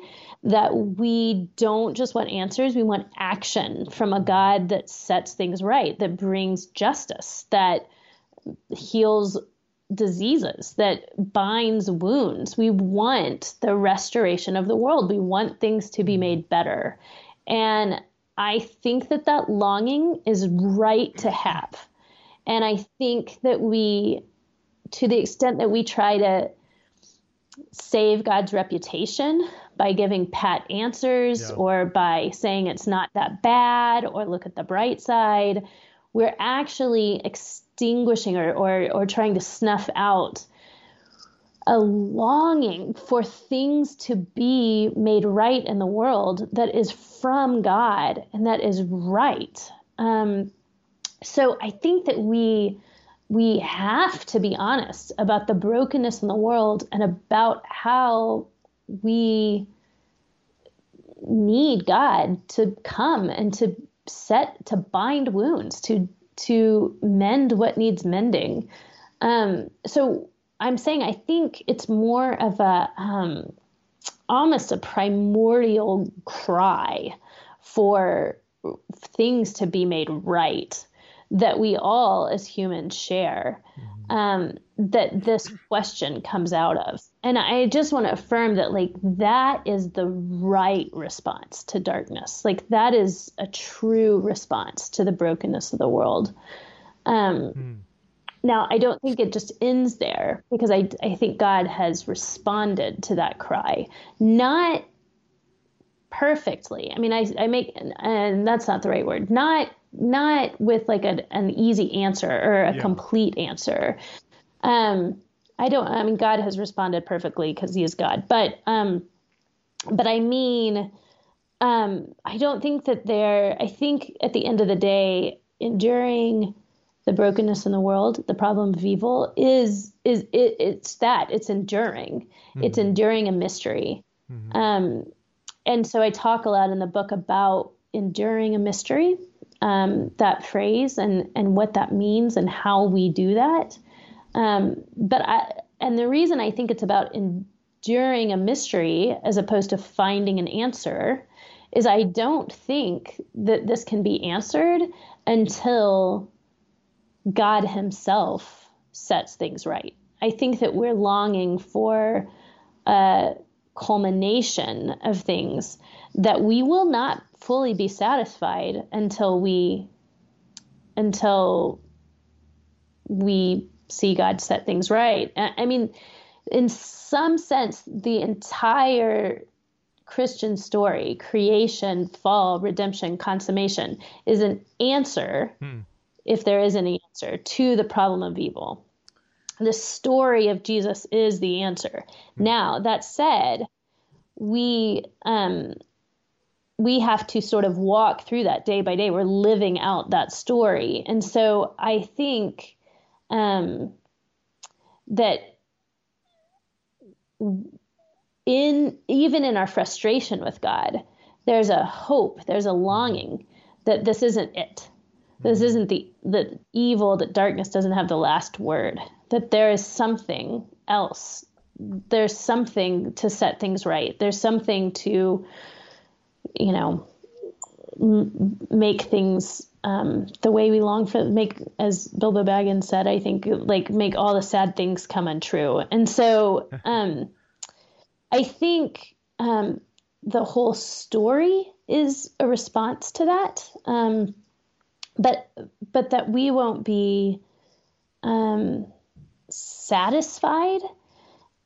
that we don't just want answers, we want action from a God that sets things right, that brings justice, that heals diseases, that binds wounds. We want the restoration of the world. We want things to be mm-hmm. made better. And I think that that longing is right to have. And I think that we, to the extent that we try to save God's reputation by giving pat answers yeah. or by saying it's not that bad or look at the bright side, we're actually extinguishing or, or, or trying to snuff out a longing for things to be made right in the world that is from God and that is right. Um, so I think that we we have to be honest about the brokenness in the world and about how we need God to come and to set to bind wounds, to to mend what needs mending. Um, so I'm saying I think it's more of a um, almost a primordial cry for things to be made right that we all as humans share. Mm-hmm. Um, that this question comes out of. And I just want to affirm that like that is the right response to darkness. Like that is a true response to the brokenness of the world. Um, mm. Now, I don't think it just ends there because I, I think God has responded to that cry, not perfectly. I mean, I, I make, and that's not the right word, not, not with like a, an easy answer or a yeah. complete answer. Um, I don't, I mean, God has responded perfectly because he is God, but, um, but I mean, um, I don't think that there, I think at the end of the day, enduring the brokenness in the world, the problem of evil is is it, it's that it's enduring. Mm-hmm. It's enduring a mystery. Mm-hmm. Um, and so I talk a lot in the book about enduring a mystery, um, that phrase and and what that means and how we do that. Um, but I and the reason I think it's about enduring a mystery as opposed to finding an answer is I don't think that this can be answered until God Himself sets things right. I think that we're longing for a culmination of things that we will not fully be satisfied until we until we see God set things right. I mean, in some sense, the entire Christian story, creation, fall, redemption, consummation, is an answer hmm if there is an answer to the problem of evil. The story of Jesus is the answer. Now, that said, we um, we have to sort of walk through that day by day. We're living out that story, and so I think um, that in even in our frustration with God, there's a hope, there's a longing that this isn't it this isn't the the evil that darkness doesn't have the last word. That there is something else. There's something to set things right. There's something to, you know, m- make things um, the way we long for. Make as Bilbo Baggins said, I think like make all the sad things come untrue. And so, um, I think um, the whole story is a response to that. Um, but but that we won't be um, satisfied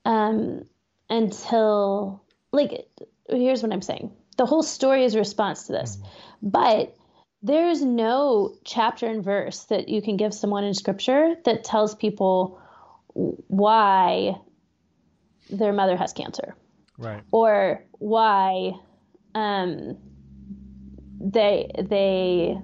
um, until like here's what I'm saying. The whole story is a response to this, mm-hmm. but there's no chapter and verse that you can give someone in scripture that tells people why their mother has cancer, right? Or why um, they they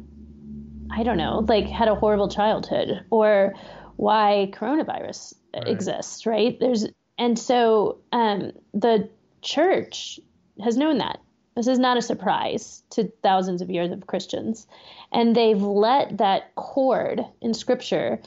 I don't know, like had a horrible childhood or why coronavirus right. exists, right? There's and so um, the church has known that. This is not a surprise to thousands of years of Christians. And they've let that chord in scripture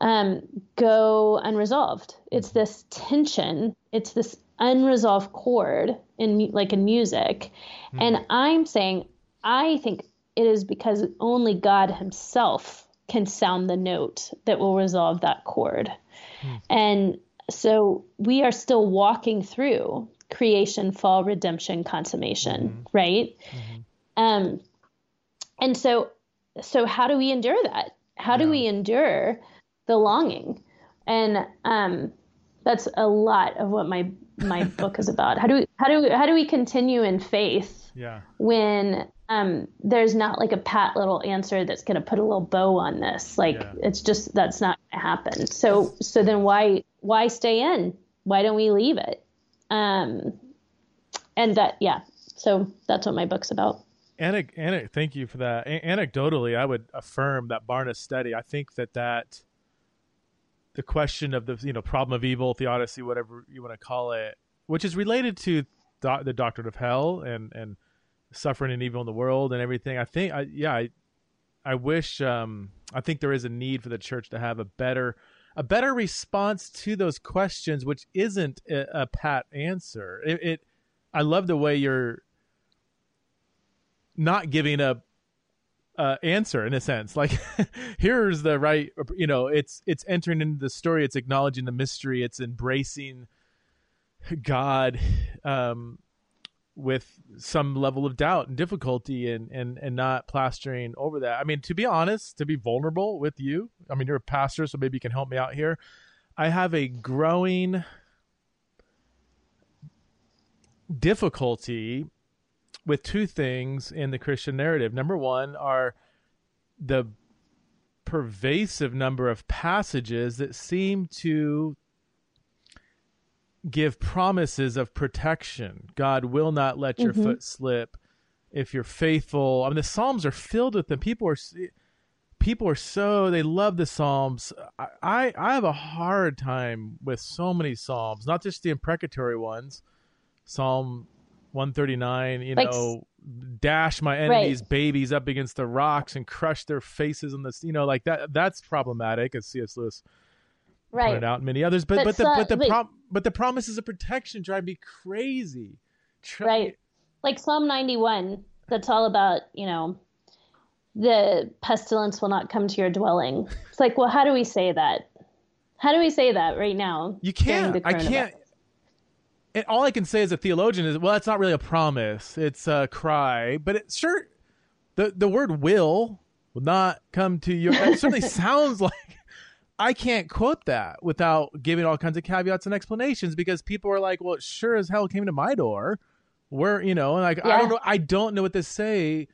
um, go unresolved. It's this tension, it's this unresolved chord in like in music. Mm. And I'm saying, I think it is because only God Himself can sound the note that will resolve that chord. Hmm. And so we are still walking through creation, fall, redemption, consummation, mm-hmm. right? Mm-hmm. Um, and so, so how do we endure that? How yeah. do we endure the longing? And um, that's a lot of what my my book is about. How do we how do we, how do we continue in faith? Yeah. When um, there's not like a pat little answer that's going to put a little bow on this. Like yeah. it's just that's not going to happen. So so then why why stay in? Why don't we leave it? Um, and that yeah. So that's what my book's about. Anec- anec- thank you for that. A- anecdotally, I would affirm that Barna study. I think that that the question of the you know problem of evil, theodicy, whatever you want to call it, which is related to do- the doctrine of hell and and suffering and evil in the world and everything. I think, I, yeah, I, I wish, um, I think there is a need for the church to have a better, a better response to those questions, which isn't a, a pat answer. It, it, I love the way you're not giving a, uh, answer in a sense. Like, here's the right, you know, it's it's entering into the story. It's acknowledging the mystery. It's embracing God um, with some level of doubt and difficulty and, and, and not plastering over that. I mean, to be honest, to be vulnerable with you, I mean, you're a pastor, so maybe you can help me out here. I have a growing difficulty with two things in the Christian narrative. Number one are the pervasive number of passages that seem to give promises of protection. God will not let your mm-hmm. foot slip if you're faithful. I mean, the Psalms are filled with them. People are people are so they love the Psalms. I I have a hard time with so many Psalms, not just the imprecatory ones. Psalm 139, you like, know, dash my enemies' right. babies up against the rocks and crush their faces on this, you know, like that. That's problematic, as C.S. Lewis right. pointed out, and many others. But but, but the but the prom- but the promises of protection drive me crazy. Try- right, like Psalm 91. That's all about you know the pestilence will not come to your dwelling. It's like, well, how do we say that? How do we say that right now? You can't. I can't and all I can say as a theologian is, well, that's not really a promise; it's a cry. But it sure, the the word "will" will not come to you. That certainly sounds like I can't quote that without giving all kinds of caveats and explanations because people are like, "Well, it sure as hell came to my door." Where you know, like yeah. I don't know, I don't know what to say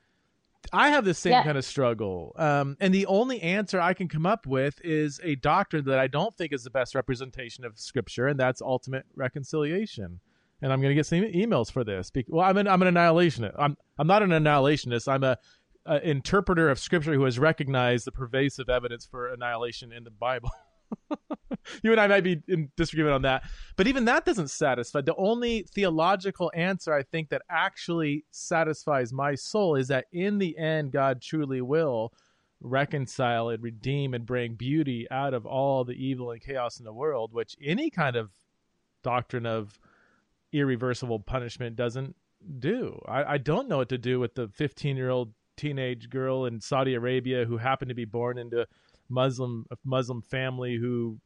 I have the same yeah. kind of struggle. Um, and the only answer I can come up with is a doctrine that I don't think is the best representation of Scripture, and that's ultimate reconciliation. And I'm going to get some emails for this. Well, I'm an I'm an annihilationist. I'm I'm not an annihilationist. I'm a, a interpreter of Scripture who has recognized the pervasive evidence for annihilation in the Bible. you and I might be in disagreement on that. But even that doesn't satisfy. The only theological answer I think that actually satisfies my soul is that in the end, God truly will reconcile and redeem and bring beauty out of all the evil and chaos in the world, which any kind of doctrine of irreversible punishment doesn't do. I, I don't know what to do with the 15 year old teenage girl in Saudi Arabia who happened to be born into Muslim a Muslim family who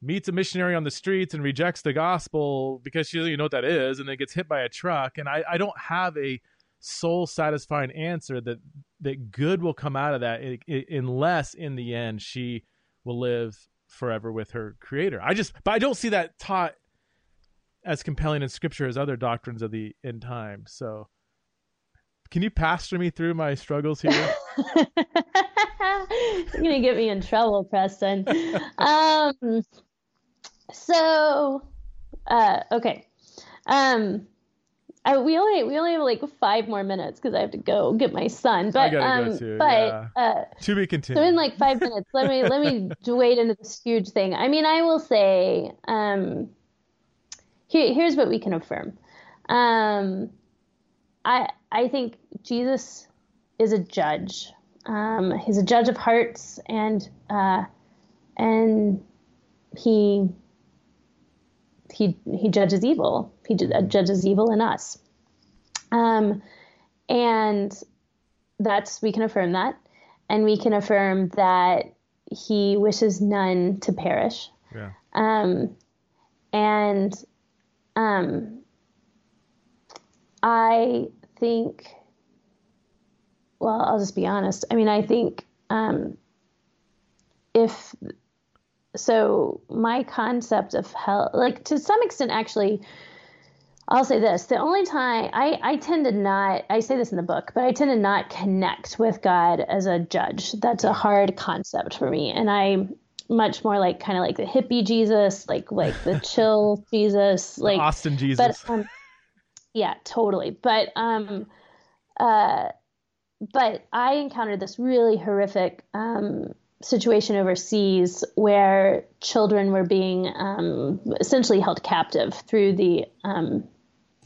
meets a missionary on the streets and rejects the gospel because she doesn't even know what that is and then gets hit by a truck. And I, I don't have a soul satisfying answer that that good will come out of that unless in the end she will live forever with her creator. I just but i don't see that taught as compelling in scripture as other doctrines of the end time so can you pastor me through my struggles here You're gonna get me in trouble, Preston. um, so, uh, okay. Um, I, we only we only have like five more minutes because I have to go get my son. But um, but yeah. uh, to be continued. So in like five minutes, let me let me wade into this huge thing. I mean, I will say, um, here, here's what we can affirm. Um, I I think Jesus is a judge. Um, he's a judge of hearts, and uh, and he he he judges evil. He judges evil in us, um, and that's we can affirm that, and we can affirm that he wishes none to perish. Yeah. Um, and um, I think well, I'll just be honest. I mean, I think um, if so, my concept of hell, like to some extent, actually, I'll say this: the only time I I tend to not, I say this in the book, but I tend to not connect with God as a judge. That's a hard concept for me, and I much more like kind of like the hippie Jesus, like like the chill Jesus, like the Austin Jesus. But, um, yeah, totally. But um, uh but I encountered this really horrific um, situation overseas where children were being um, essentially held captive through the um,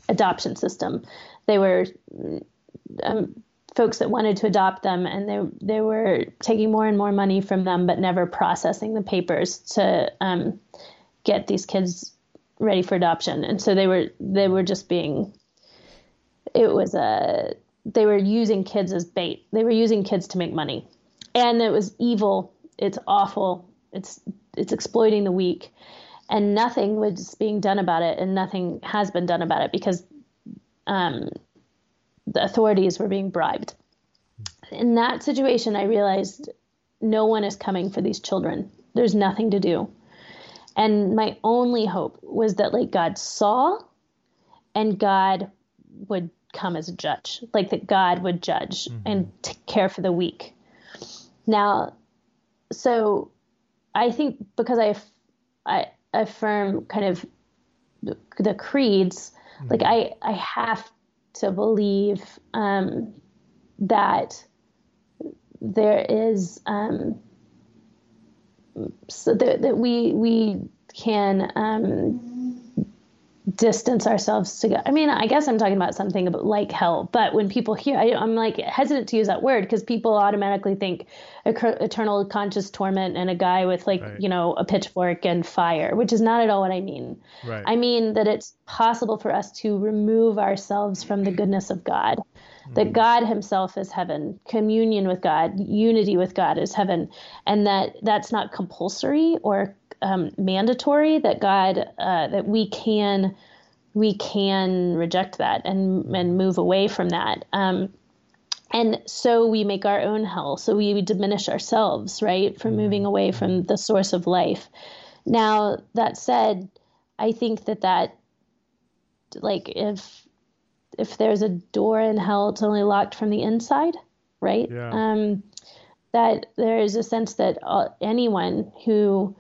adoption system. They were um, folks that wanted to adopt them, and they they were taking more and more money from them, but never processing the papers to um, get these kids ready for adoption. And so they were they were just being. It was a they were using kids as bait. They were using kids to make money. And it was evil. It's awful. It's it's exploiting the weak. and nothing was being done about it, and nothing has been done about it because um, the authorities were being bribed. In that situation, I realized no one is coming for these children. There's nothing to do. And my only hope was that like God saw and God would come as a judge, like that God would judge mm-hmm. and t- care for the weak. Now, so I think because I, I affirm kind of the, the creeds, mm-hmm. like I, I have to believe um, that there is um, so that, that we we can um, distance ourselves to God. I mean, I guess I'm talking about something about like hell, but when people hear, I, am like hesitant to use that word because people automatically think eternal conscious torment and a guy with like right. you know a pitchfork and fire, which is not at all what I mean. Right. I mean that it's possible for us to remove ourselves from the goodness of God that God himself is heaven, communion with God, unity with God is heaven, and that that's not compulsory or um, mandatory. That God uh, that we can we can reject that and and move away from that. Um, and so we make our own hell. So we, we diminish ourselves, right, from moving away from the source of life. Now that said, I think that that like if if there's a door in hell, it's only locked from the inside, right? Yeah. Um, that there is a sense that uh, anyone who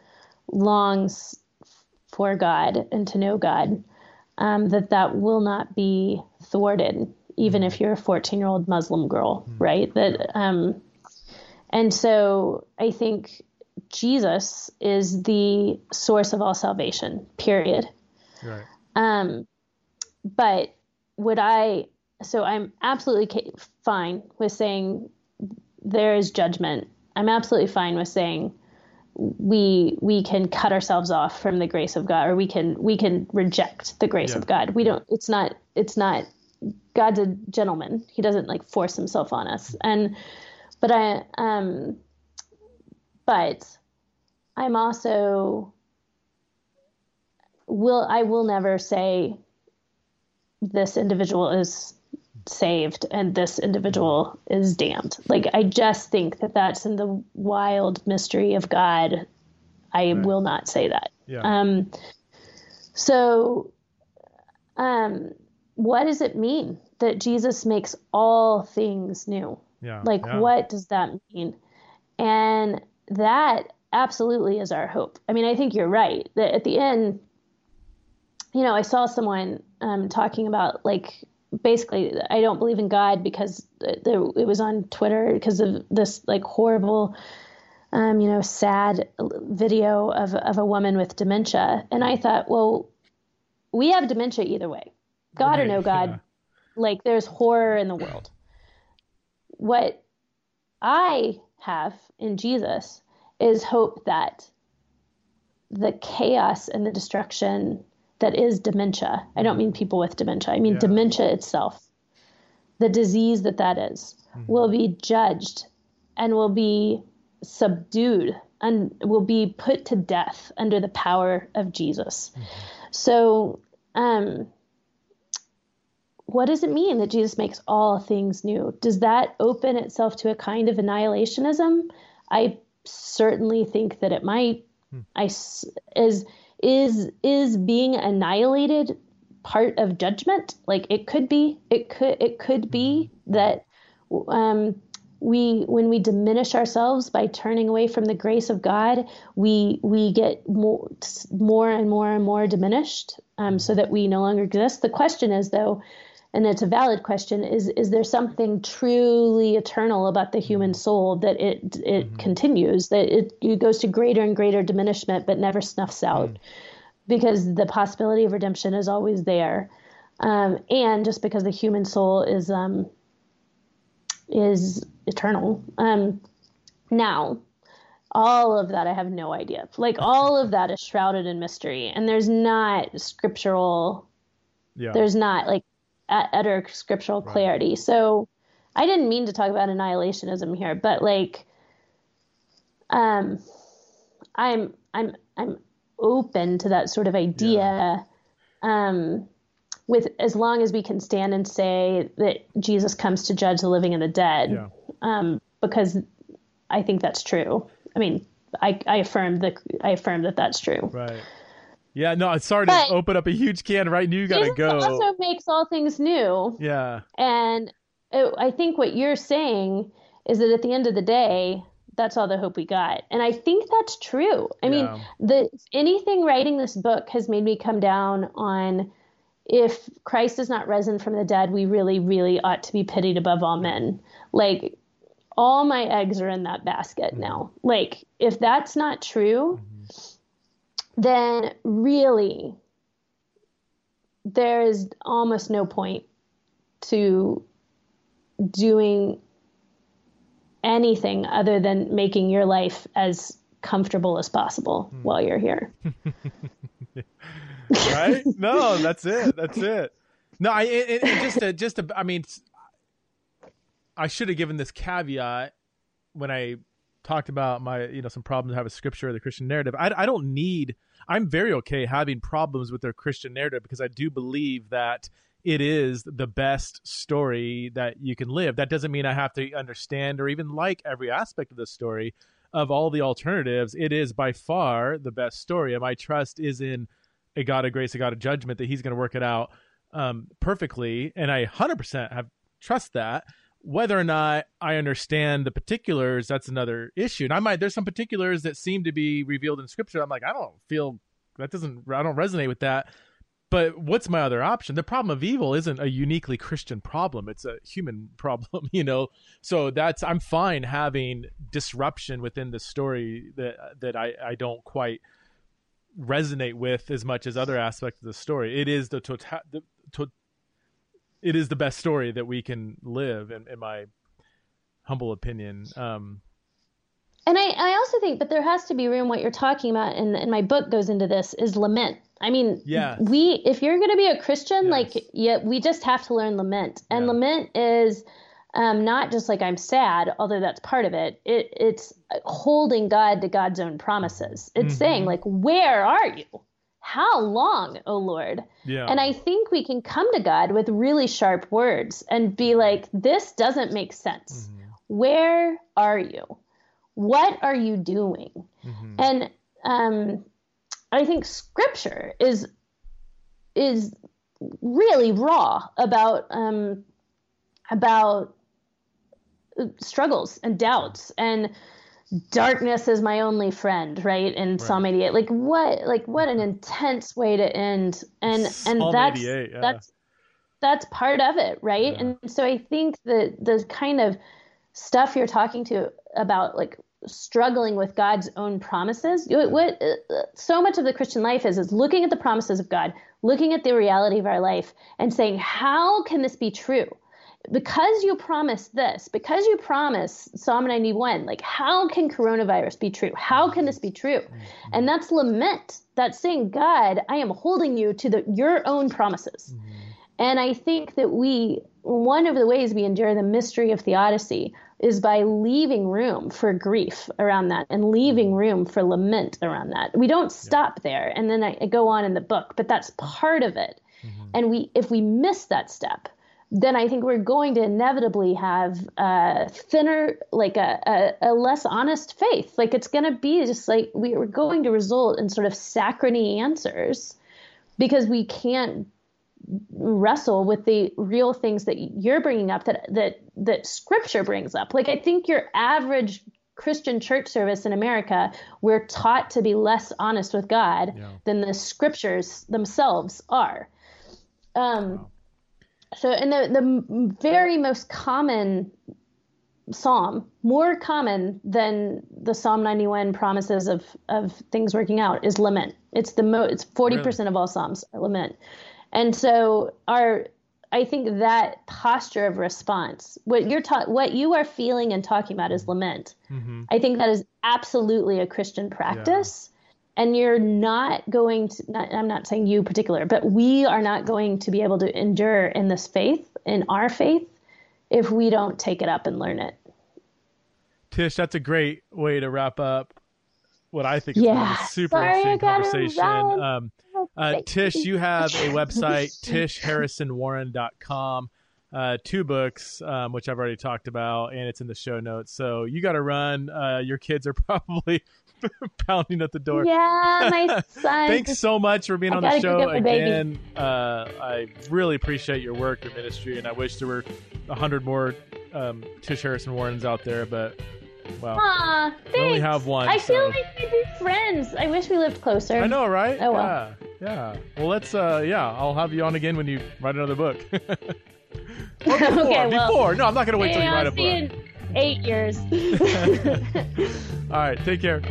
longs for God and to know God, um, that that will not be thwarted, even mm. if you're a 14 year old Muslim girl, mm. right? That, um, and so I think Jesus is the source of all salvation, period. Right. Um, but would I? So I'm absolutely fine with saying there is judgment. I'm absolutely fine with saying we we can cut ourselves off from the grace of God, or we can we can reject the grace yeah. of God. We don't. It's not. It's not. God's a gentleman. He doesn't like force himself on us. And but I um but I'm also will I will never say this individual is saved and this individual is damned. Like I just think that that's in the wild mystery of God. I right. will not say that. Yeah. Um, so, um, what does it mean that Jesus makes all things new? Yeah. Like, yeah. what does that mean? And that absolutely is our hope. I mean, I think you're right that at the end, you know, I saw someone um, talking about like basically I don't believe in God because it was on Twitter because of this like horrible, um, you know, sad video of of a woman with dementia, and I thought, well, we have dementia either way, God right, or no God, yeah. like there's horror in the world. What I have in Jesus is hope that the chaos and the destruction that is dementia. I don't mean people with dementia. I mean yeah. dementia itself. The disease that that is, mm-hmm. will be judged and will be subdued and will be put to death under the power of Jesus. Mm-hmm. So, um, what does it mean that Jesus makes all things new? Does that open itself to a kind of annihilationism? I certainly think that it might. Hmm. I is is is being annihilated part of judgment. Like it could be it could it could be that um, we when we diminish ourselves by turning away from the grace of God, we we get more more and more and more diminished, um, so that we no longer exist. The question is though, and it's a valid question is is there something truly eternal about the human mm-hmm. soul that it it mm-hmm. continues that it, it, goes to greater and greater diminishment but never snuffs out mm-hmm. because the possibility of redemption is always there um, and just because the human soul is um, is eternal um, now all of that I have no idea like all of that is shrouded in mystery and there's not scriptural yeah. there's not like utter scriptural right. clarity. So I didn't mean to talk about annihilationism here, but like, um, I'm I'm I'm open to that sort of idea. Yeah. Um, with as long as we can stand and say that Jesus comes to judge the living and the dead, yeah. um, because I think that's true. I mean, I, I affirm that I affirm that that's true. Right. Yeah. No. Sorry but to open up a huge can right now. You gotta Jesus go. Also makes all things new. Yeah. And it, I think what you're saying is that at the end of the day, that's all the hope we got. And I think that's true. I yeah. mean, the anything writing this book has made me come down on if Christ is not risen from the dead, we really, really ought to be pitied above all men. Like all my eggs are in that basket mm-hmm. now. Like if that's not true, mm-hmm. Then really there is almost no point to doing anything other than making your life as comfortable as possible mm. while you're here. right? No, that's it. That's it. No, I it, it, just to, just to, I mean, I should have given this caveat when I talked about my you know some problems I have with scripture or the Christian narrative. I I don't need. I'm very okay having problems with their Christian narrative because I do believe that it is the best story that you can live. That doesn't mean I have to understand or even like every aspect of the story. Of all the alternatives, it is by far the best story, and my trust is in a God of grace, a God of judgment, that He's going to work it out um, perfectly. And I 100% have trust that. Whether or not I understand the particulars, that's another issue. And I might there's some particulars that seem to be revealed in Scripture. I'm like, I don't feel that doesn't I don't resonate with that. But what's my other option? The problem of evil isn't a uniquely Christian problem; it's a human problem, you know. So that's I'm fine having disruption within the story that that I I don't quite resonate with as much as other aspects of the story. It is the total, the, to, it is the best story that we can live, in, in my humble opinion. Um, and I, I also think, but there has to be room. What you're talking about, and, and my book goes into this, is lament. I mean, yeah. we if you're going to be a Christian, yes. like yeah, we just have to learn lament, and yeah. lament is um, not just like I'm sad, although that's part of it. it it's holding God to God's own promises. It's mm-hmm. saying, like, where are you? How long, O Lord? Yeah. And I think we can come to God with really sharp words and be like, this doesn't make sense. Mm-hmm. Where are you? What are you doing? Mm-hmm. And um, I think scripture is is really raw about um, about struggles and doubts and darkness is my only friend right in right. psalm 88 like what like what an intense way to end and psalm and that's yeah. that's that's part of it right yeah. and so i think that the kind of stuff you're talking to about like struggling with god's own promises what uh, uh, so much of the christian life is is looking at the promises of god looking at the reality of our life and saying how can this be true because you promised this, because you promised Psalm 91, like how can coronavirus be true? How can this be true? Mm-hmm. And that's lament. That's saying, God, I am holding you to the, your own promises. Mm-hmm. And I think that we, one of the ways we endure the mystery of theodicy is by leaving room for grief around that and leaving mm-hmm. room for lament around that. We don't stop yeah. there and then I, I, go on in the book, but that's part of it. Mm-hmm. And we, if we miss that step, then I think we're going to inevitably have a thinner, like a, a, a less honest faith. Like it's going to be just like we, are going to result in sort of saccharine answers because we can't wrestle with the real things that you're bringing up that that that scripture brings up like i think your average christian church service in america we're taught to be less honest with god yeah. than the scriptures themselves are um, wow so and the the very most common psalm more common than the psalm 91 promises of of things working out is lament. It's the mo it's 40% really? of all psalms are lament. And so our i think that posture of response what you're ta- what you are feeling and talking about is lament. Mm-hmm. i think that is absolutely a christian practice and you're not going to not, i'm not saying you particular but we are not going to be able to endure in this faith in our faith if we don't take it up and learn it tish that's a great way to wrap up what I think is Yeah. a super Sorry, interesting conversation. Um, uh, Tish, you have a website, tishharrisonwarren.com. Uh, two books, um, which I've already talked about, and it's in the show notes. So you got to run. Uh, your kids are probably pounding at the door. Yeah, my son. Thanks so much for being I on the show again. Uh, I really appreciate your work, your ministry, and I wish there were a hundred more um, Tish Harrison Warrens out there. But well, Aw, we only have one. I so- feel like we'd be friends. I wish we lived closer. I know, right? Oh, well. Yeah, yeah. Well, let's. Uh, yeah, I'll have you on again when you write another book. Or before, Okay, well, before. No, I'm not going to wait till you write a you book. in eight years. All right, take care.